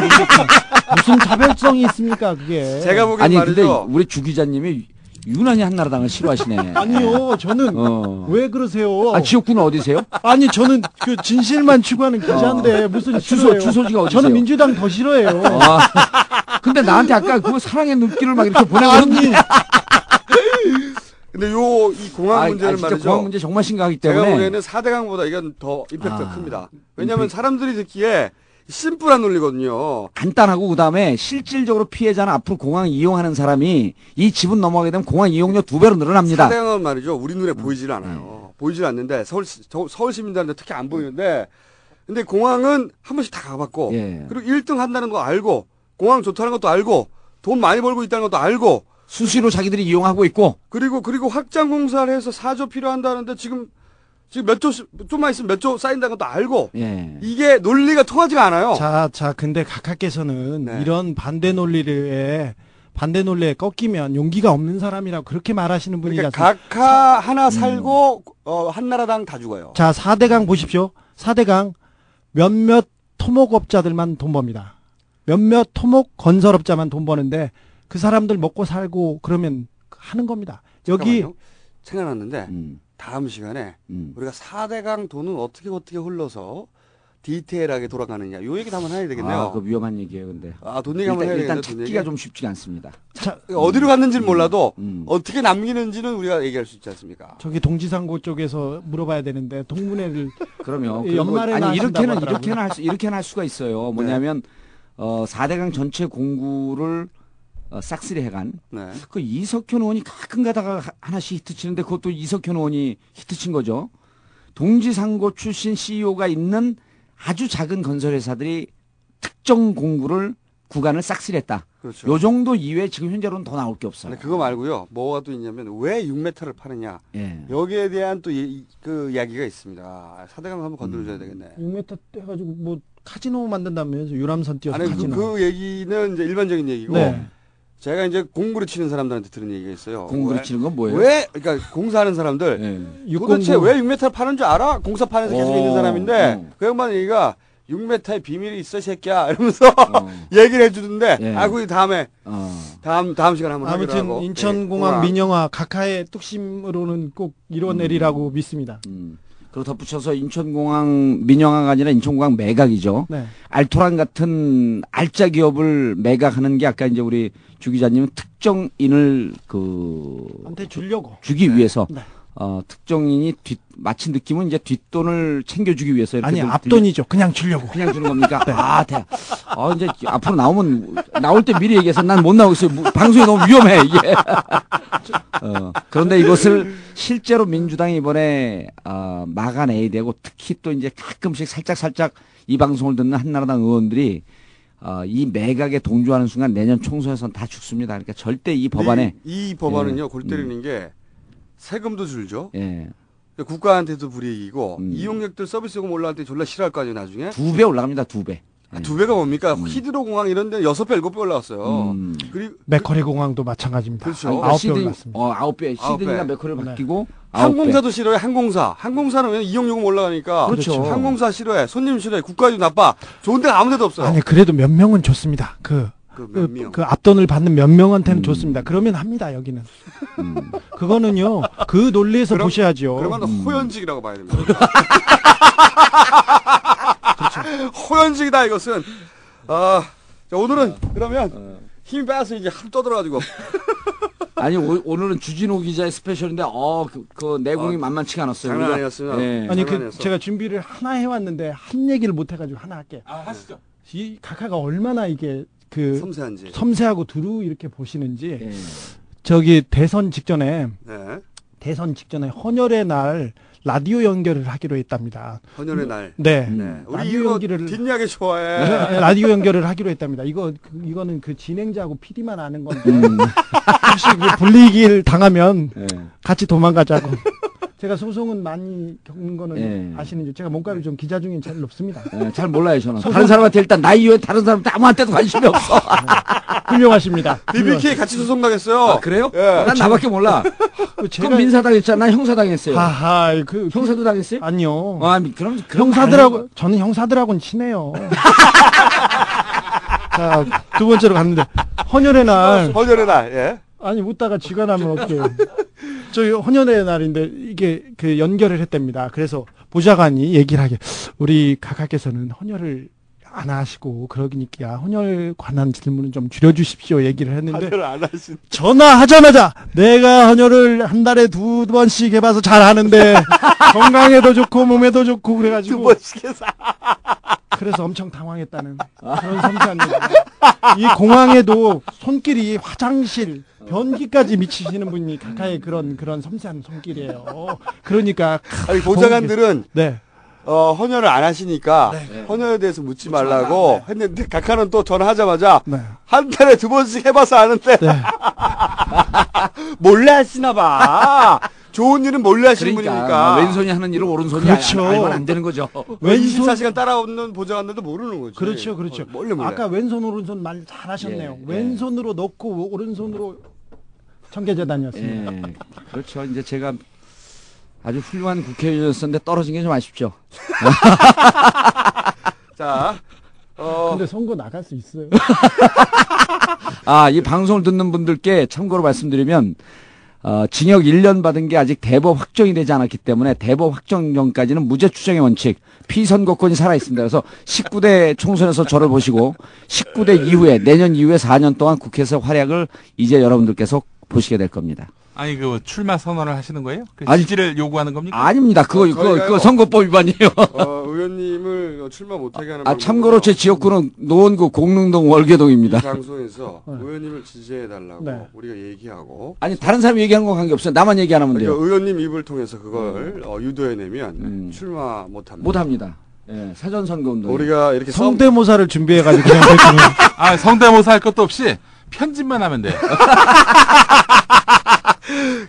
모르겠지만 무슨 차별성이 있습니까 그게?
제가 보기엔
아니 근데
말이죠.
우리 주 기자님이 유난히 한나라당을 싫어하시네.
아니요 저는
어.
왜 그러세요?
아 지역구는 어디세요?
아니 저는 그 진실만 추구하는 기자인데 무슨
아, 주소? 주소지가 어디세요?
저는 민주당 더 싫어해요.
아, 근데 나한테 아까 그 사랑의 눈길을 막 이렇게 보내거든요.
근데 요 이 공항
아,
문제는
아,
말이죠.
공항 문제 정말 심각하기
제가
때문에
보기에는 4대강보다 이건 더 임팩트가
아,
큽니다. 왜냐하면
임팩-
사람들이 듣기에 심플한 논리거든요.
간단하고 그다음에 실질적으로 피해자는 앞으로 공항 이용하는 사람이 이 지분 넘어가게 되면 공항 이용료 두 배로 늘어납니다.
4대강은 말이죠. 우리 눈에 보이질 않아요. 보이질 않는데 서울, 서울 시민들한테 특히 안 보이는데 근데 공항은 한 번씩 다 가봤고
예.
그리고 1등 한다는 거 알고 공항 좋다는 것도 알고 돈 많이 벌고 있다는 것도 알고
수시로 자기들이 이용하고 있고
그리고 그리고 확장 공사를 해서 4조 필요한다는데 지금 지금 몇 조, 좀만 있으면 몇 조 쌓인다는 것도 알고
예.
이게 논리가 통하지가 않아요.
자, 자, 근데 각하께서는
네.
이런 반대 논리에 반대 논리에 꺾이면 용기가 없는 사람이라고 그렇게 말하시는 분이지
그러니까? 각하 하나 살고 어, 한나라당 다 죽어요.
자, 4대강 보십시오. 4대강 몇몇 토목업자들만 돈 법니다. 몇몇 토목 건설업자만 돈 버는데 그 사람들 먹고 살고 그러면 하는 겁니다. 여기
잠깐만요. 생각났는데
음,
다음 시간에
음.
우리가 4대강 돈은 어떻게 어떻게 흘러서 디테일하게 돌아가느냐 요 얘기도 한번 해야 되겠네요.
아, 그 위험한 얘기예요, 근데.
아, 돈 얘기 한번
일단,
해야
일단
되겠네요. 돈
찾기가
얘기.
좀 쉽지가 않습니다.
자,
어디로 갔는지는 몰라도
음.
어떻게 남기는지는 우리가 얘기할 수 있지 않습니까?
저기 동지상고 쪽에서 물어봐야 되는데 동문회를
그럼요.
예,
그리고
연말에나
아니 이렇게는 이렇게는 할 수, 이렇게는 할 수가 있어요. 뭐냐면 어 4대강 전체 공구를 어, 싹쓸이 해간
네.
그 이석현 의원이 가끔 가다가 하- 하나씩 히트 치는데 그것도 이석현 의원이 히트 친 거죠. 동지상고 출신 CEO가 있는 아주 작은 건설회사들이 특정 공구를 구간을 싹쓸이 했다.
그렇죠.
요 정도 이외에 지금 현재로는 더 나올 게 없어요.
그거 말고요. 뭐가 또 있냐면 왜 6m를 파느냐.
예.
여기에 대한 또 그 이야기가 있습니다. 4대강 한번 건드려줘야 되겠네.
6m 해가지고 뭐 카지노 만든다면서 유람선 띄어서
아니 그,
카지노.
그 얘기는 이제 일반적인 얘기고
네.
제가 이제 공구를 치는 사람들한테 들은 얘기가 있어요.
공구를
왜-
치는 건 뭐예요?
왜 그러니까 공사하는 사람들
예.
도대체 왜 6m 파는 줄 알아? 공사판에서 계속
어,
있는 사람인데
어.
그 양반 얘기가 6m의 비밀이 있어 이 새끼야 이러면서
어.
얘기를 해주던데
예.
아 그거 다음에
어.
다음 다음 시간에 한번
아무튼
하고
인천공항
예.
민영화 각하의 뚝심으로는 꼭 이뤄내리라고 믿습니다.
음. 그리고 덧붙여서 인천공항 민영화가 아니라 인천공항 매각이죠.
네.
알토란 같은 알짜 기업을 매각하는 게 아까 이제 우리 주 기자님은 특정인을 그
한테 주려고.
주기 위해서
네.
어 특정인이 뒷 마치 느낌은 이제 뒷돈을 챙겨주기 위해서 이렇게
아니
들-
앞돈이죠. 그냥 주려고.
그냥 주는 겁니까? 아, 대. 아, 이제 앞으로 나오면 나올 때 미리 얘기해서 난 못 나오겠어요. 뭐, 방송이 너무 위험해 이게. 어, 그런데 이것을 실제로 민주당이 이번에 어, 막아내야 되고 특히 또 이제 가끔씩 살짝 살짝 이 방송을 듣는 한나라당 의원들이 어, 이 매각에 동조하는 순간 내년 총선에선 다 죽습니다. 그러니까 절대 이 법안에
이, 이 법안은요
예.
골 때리는 게 세금도 줄죠
예,
국가한테도 불이익이고
음.
이용객들 서비스 요금 올라갈 때 졸라 싫어할 거 아니에요 나중에
두 배 올라갑니다. 두 배.
아, 두 배가 뭡니까 히드로 공항 이런 데 여섯 배 일곱 배 올라갔어요
음.
그리고
맥커리 공항도 마찬가지입니다.
그렇죠.
아홉 배 올랐습니다.
어, 아홉 배.
배.
매커를
네.
바뀌고 배.
항공사도 싫어해 항공사 항공사는 왜 이용 요금 올라가니까
그렇죠.
항공사 싫어해 손님 싫어해 국가도 나빠 좋은 데가 아무 데도 없어
아니 그래도 몇 명은 좋습니다. 그,
그
그,
몇 명.
그 앞돈을 받는 몇 명한테는
음.
좋습니다. 그러면 합니다 여기는.
음.
그거는요 그 논리에서
그럼-
보셔야죠.
그러면
음.
호연직이라고 봐야 됩니다. 호연직이다 이것은. 아, 자, 오늘은 그러면 힘이 빠서 이제 하루 떠들어가지고
아니 오, 오늘은 주진호 기자의 스페셜인데 어그 그 내공이
아,
만만치가 않았어요.
장난 아니었습니다.
예.
아니 그. 제가 준비를 하나 해왔는데 한 얘기를 못 해가지고 하나 할게요.
아, 하시죠.
이 각하가 얼마나 이게 그
섬세한지.
섬세하고 두루 이렇게 보시는지
예.
저기 대선 직전에
네.
대선 직전에 헌혈의 날 라디오 연결을 하기로 했답니다.
헌혈의 날.
네.
네. 우리
라디오
이거
연기를
뒷이야기 좋아해.
네, 라디오 연결을 하기로 했답니다. 이거 그, 이거는 그 진행자하고 PD만 아는 건데
음.
혹시 그 불리기를 당하면
예.
같이 도망가자고. 제가 소송은 많이 겪는 거는
예.
아시는지 제가 몸값이 좀 기자 중에 제일 높습니다.
예, 잘 몰라요 저는. 다른 사람한테 일단 나이 이외에 다른 사람한테 아무한테도 관심이 없어.
훌륭하십니다.
BBK 같이 소송 당했어요.
아, 그래요?
예.
난 나밖에 몰라.
그
그럼 민사 당했잖아. 형사 당했어요.
하하 그
형사도 당했어요?
아니요.
아, 미- 그럼 그럼
형사들하고 저는 형사들하고는 친해요. 자, 두 번째로 갔는데 헌혈의 날
헌혈의 날. 예.
아니 웃다가 쥐가 나면 어떡해요. 저희 헌혈의 날인데 이게 그 연결을 했답니다. 그래서 보좌관이 얘기를 하게 우리 각하께서는 헌혈을 안 하시고 그러니까 헌혈 관한 질문은 좀 줄여주십시오 얘기를 했는데
안 하신.
전화하자마자 내가 헌혈을 한 달에 두 번씩 해봐서 잘 하는데 건강에도 좋고 몸에도 좋고 그래가지고
두 번씩 해서.
그래서 엄청 당황했다는 그런 얘기. 이 공항에도 손길이 화장실, 변기까지 미치시는 분이 각하의 그런 그런 섬세한 손길이에요. 그러니까
아니, 보좌관들은
네.
어, 헌혈을 안 하시니까 헌혈에 대해서 묻지 말라고 했는데 각하는 또 전화하자마자
네.
한 달에 두 번씩 해봐서 아는데
네.
몰래 하시나 봐. 좋은 일은 몰래 하시는
그러니까
분이니까.
뭐 왼손이 하는 일을 오른손이
그렇죠.
알, 알면 안 되는 거죠.
왼손
24시간 따라오는 보좌관들도 모르는 거지.
그렇죠, 그렇죠.
어, 몰래 몰래.
아까 왼손 오른손 말 잘하셨네요.
예, 예.
왼손으로 넣고 오른손으로 청계재단이었습니다.
예. 그렇죠. 이제 제가 아주 훌륭한 국회의원이었는데 떨어진 게 좀 아쉽죠.
자, 어,
근데 선거 나갈 수 있어요.
아, 이 방송을 듣는 분들께 참고로 말씀드리면, 어, 징역 1년 받은 게 아직 대법 확정이 되지 않았기 때문에 대법 확정 전까지는 무죄 추정의 원칙, 피선거권이 살아있습니다. 그래서 19대 총선에서 저를 보시고 19대 이후에, 내년 이후에 4년 동안 국회에서 활약을 이제 여러분들께서 보시게 될 겁니다.
아니 그 출마 선언을 하시는 거예요? 그
아니,
지지를 요구하는 겁니까?
아닙니다. 그거,
어,
그거. 그거 선거법 위반이에요.
어, 의원님을 출마 못하게 하는
아, 참고로 제 지역구는 노원구 공릉동
이
월계동입니다.
방송에서 의원님을 지지해 달라고
네.
우리가 얘기하고
아니, 다른 사람이 얘기하는 건 관계 없어요. 나만 얘기 안 하면
그러니까
돼요.
의원님 입을 통해서 그걸 어, 유도해내면
음.
출마 못합니다.
못합니다. 예, 사전 선거 운동.
우리가 이렇게 썸
성대모사를 준비해 가지고 그냥 대충
아 성대모사 할 것도 없이 편집만 하면 돼.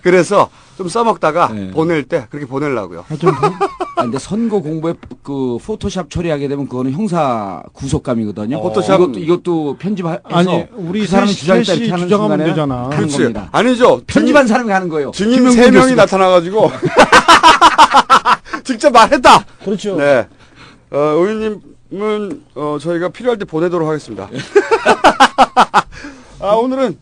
그래서 좀 써먹다가
네.
보낼 때 그렇게 보내려고요.
좀
아, 근데 선거 공부에 그 포토샵 처리하게 되면 그거는 형사 구속감이거든요.
포토샵-
이것도 이것도 편집해서
아니 우리
그
셋이-
주장했다
셋이
이렇게 하는 순간에
되잖아.
하는
그렇지.
겁니다.
아니죠.
편집한 사람이 하는 거예요.
증인 세 명이
교수가.
나타나가지고 직접 말했다.
그렇죠.
네. 어, 의원님은 어, 저희가 필요할 때 보내도록 하겠습니다. 아 오늘은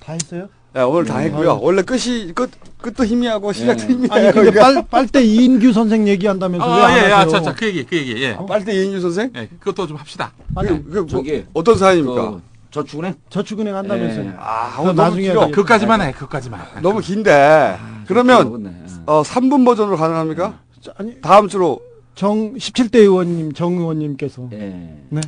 다 했어요?
네, 오늘 다 했고요. 원래 끝이 끝 끝도 희미하고 시작도
네.
희미해요.
아니 근데 빨 빨대 이인규 선생 얘기한다면서 왜안
아, 예, 예,
하세요?
아, 자, 자, 그 얘기, 그 얘기, 예.
빨대 이인규 선생?
예, 그것도 좀 합시다.
아니,
그, 그, 뭐,
저기,
어떤 사연입니까?
그 저축은행
저축은행 한다면서요.
예.
아, 오늘
나중에
길어.
그까지만 해, 그까지만.
너무 긴데. 그러면
네.
어, 3분 버전으로 가능합니까?
자, 아니
다음 주로
정 17대 의원님 정 의원님께서
예.
네.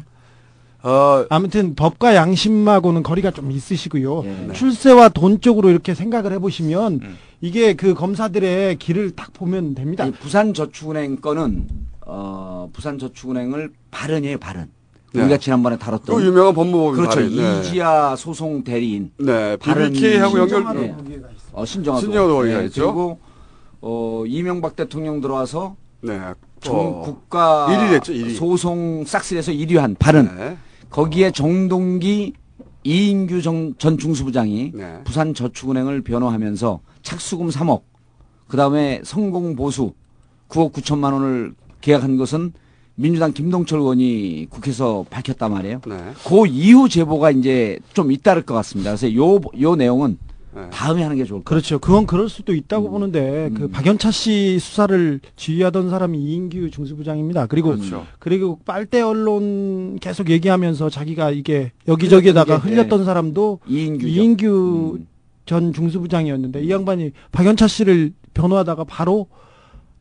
어,
아무튼 법과 양심하고는 거리가 좀 있으시고요.
예.
출세와 돈 쪽으로 이렇게 생각을 해보시면
음.
이게 그 검사들의 길을 딱 보면 됩니다.
아니, 부산저축은행 거는 어, 부산저축은행을 발언이에요, 발언.
네.
우리가 지난번에 다뤘던
또 유명한 법무법인
그렇죠.
네.
이지아 소송 대리인
네,
발언
BBK하고 연결
있어요.
어, 신정화도.
신정화도 거기가 있죠.
그리고 어, 이명박 대통령 들어와서
네.
정,
어,
국가
일위 됐죠, 일위.
소송 싹쓸이에서 1위한 발언.
네.
거기에 정동기 이인규 정- 전 중수부장이
네.
부산 저축은행을 변호하면서 착수금 3억, 그 다음에 성공 보수 9억 9천만 원을 계약한 것은 민주당 김동철 의원이 국회에서 밝혔단 말이에요.
네.
그 이후 제보가 이제 좀 잇따를 것 같습니다. 그래서 요, 요 내용은
네.
다음에 하는 게 좋을 것 같아요.
그렇죠. 그건 그럴 수도 있다고 보는데 그
음.
박연차 씨 수사를 지휘하던 사람이 이인규 중수부장입니다. 그리고
그렇죠.
그리고 빨대 언론 계속 얘기하면서 자기가 이게 여기저기에다가
흘렸던 게,
흘렸던 사람도
이인규죠.
이인규
음.
전 중수부장이었는데 이 양반이 박연차 씨를 변호하다가 바로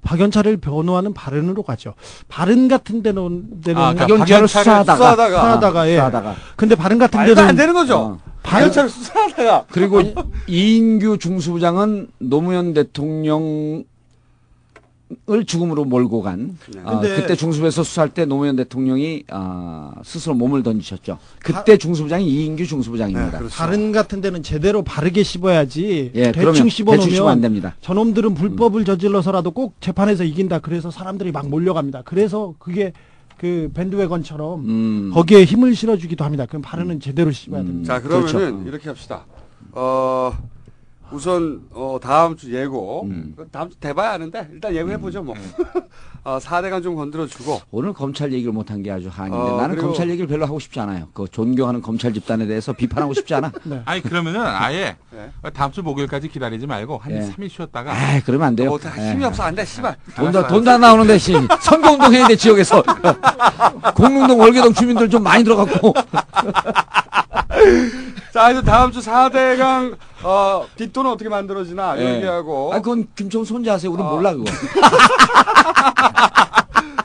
박연차를 변호하는 발언으로 가죠. 발언 같은 데는 데는
아, 그러니까
박연차를 수사하다가
수사하다가.
수사하다가 예.
수사하다가
근데 발언 같은 데는
안 되는 거죠.
어.
발연차를 수사하다가.
그리고 이인규 중수부장은 노무현 대통령 을 죽음으로 몰고 간
네.
아,
근데-
그때 중수부에서 수사할 때 노무현 대통령이 아, 스스로 몸을 던지셨죠. 그때 중수부장이 이인규
네,
중수부장입니다.
그렇죠.
발언 같은 데는 제대로 바르게 씹어야지
예,
대충
그러면
씹어놓으면
안 됩니다.
저놈들은 불법을 저질러서라도 꼭 재판에서 이긴다. 그래서 사람들이 막 몰려갑니다. 그래서 그게 그 밴드웨건처럼
음.
거기에 힘을 실어주기도 합니다. 그럼 발언은 제대로 씹어야
음.
됩니다.
자, 그러면은
그렇죠.
이렇게 합시다. 어, 우선 어, 다음 주 예고.
음.
그 다음 주 돼봐야 하는데 일단 예고해 보죠 뭐. 어, 4대간 좀 건드려 주고.
오늘 검찰 얘기를 못한 게 아주 한인데
어,
나는
그리고-
검찰 얘기를 별로 하고 싶지 않아요. 그 존경하는 검찰 집단에 대해서 비판하고 싶지 않아.
아니 그러면은 아예
네.
다음 주 목요일까지 기다리지 말고 한
예.
3일 쉬었다가
아, 그러면 안 돼요.
뭐, 다 힘이
예.
없어 안 돼, 씨발.
돈다 돈다 나오는데 씨 선거운동 해야 돼 지역에서 공릉동 월계동 주민들 좀 많이 들어갔고
자, 이제 다음 주 4대강 어, 뒷돈은 어떻게 만들어지나 이런
예.
얘기하고.
아 그건 김청수 혼자 하세요. 우린
어.
몰라 그거.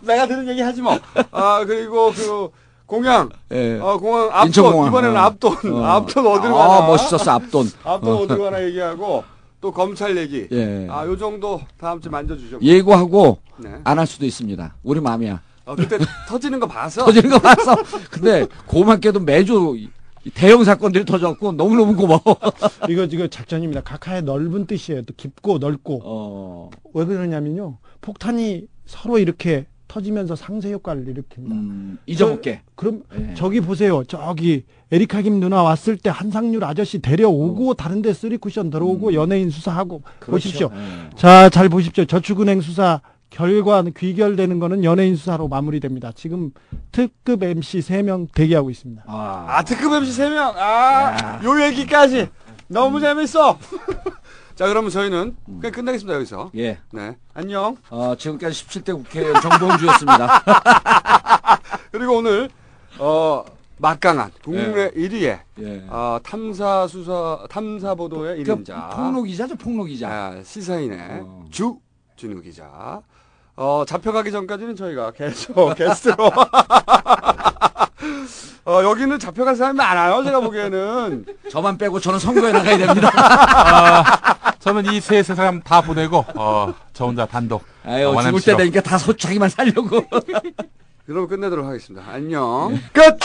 내가 들은 얘기 하지 뭐. 아, 그리고 그 공양.
예.
어, 공항 앞돈.
인천공항.
이번에는
어.
앞돈.
어.
앞돈 어디로
아,
가나.
멋있었어 앞돈.
앞돈 어 디로 가나 얘기하고 또 검찰 얘기.
예.
아, 요 정도 다음 주에 만져주죠.
예고하고
네.
안할 수도 있습니다. 우리 마음이야.
어, 그때 터지는 거 봐서.
터지는 거 봐서. 근데 고맙게도 매주 이 대형 사건들이 터졌고 너무너무 고마워.
이거 이거 작전입니다. 각하의 넓은 뜻이에요. 또 깊고 넓고
어.
왜 그러냐면요. 폭탄이 서로 이렇게 터지면서 상세 효과를 일으킵니다.
음, 잊어볼게.
그럼
예.
저기 보세요. 저기 에리카 김 누나 왔을 때 한상률 아저씨 데려오고 다른 데 쓰리 쿠션 들어오고 연예인 수사하고
음. 그렇죠.
보십시오.
예.
자, 잘 보십시오. 저축은행 수사 결과 귀결되는 거는 연예인 수사로 마무리됩니다. 지금 특급 MC 3명 대기하고 있습니다.
아,
아, 특급 MC 3명. 아, 요 얘기까지. 너무 재밌어. 자, 그러면 저희는 그냥 끝내겠습니다, 여기서.
예.
네. 안녕.
어, 지금까지 17대 국회의원 정봉주였습니다.
그리고 오늘, 어, 막강한 국내 1위의
예.
어, 탐사 수사 탐사 보도의
그
1인자
폭로 기자죠, 폭로 기자.
아, 시사인의
어.
주 진우 기자. 어, 잡혀가기 전까지는 저희가 계속 게스트로. 어, 여기는 잡혀갈 사람이 많아요, 제가 보기에는.
저만 빼고 저는 선거에 나가야 됩니다.
아, 저는 이 세 사람 다 보내고 어, 저 혼자 단독.
아유,
어,
죽을 때. 되니까 다 소, 자기만 살려고.
그럼 끝내도록 하겠습니다. 안녕.
예.
끝!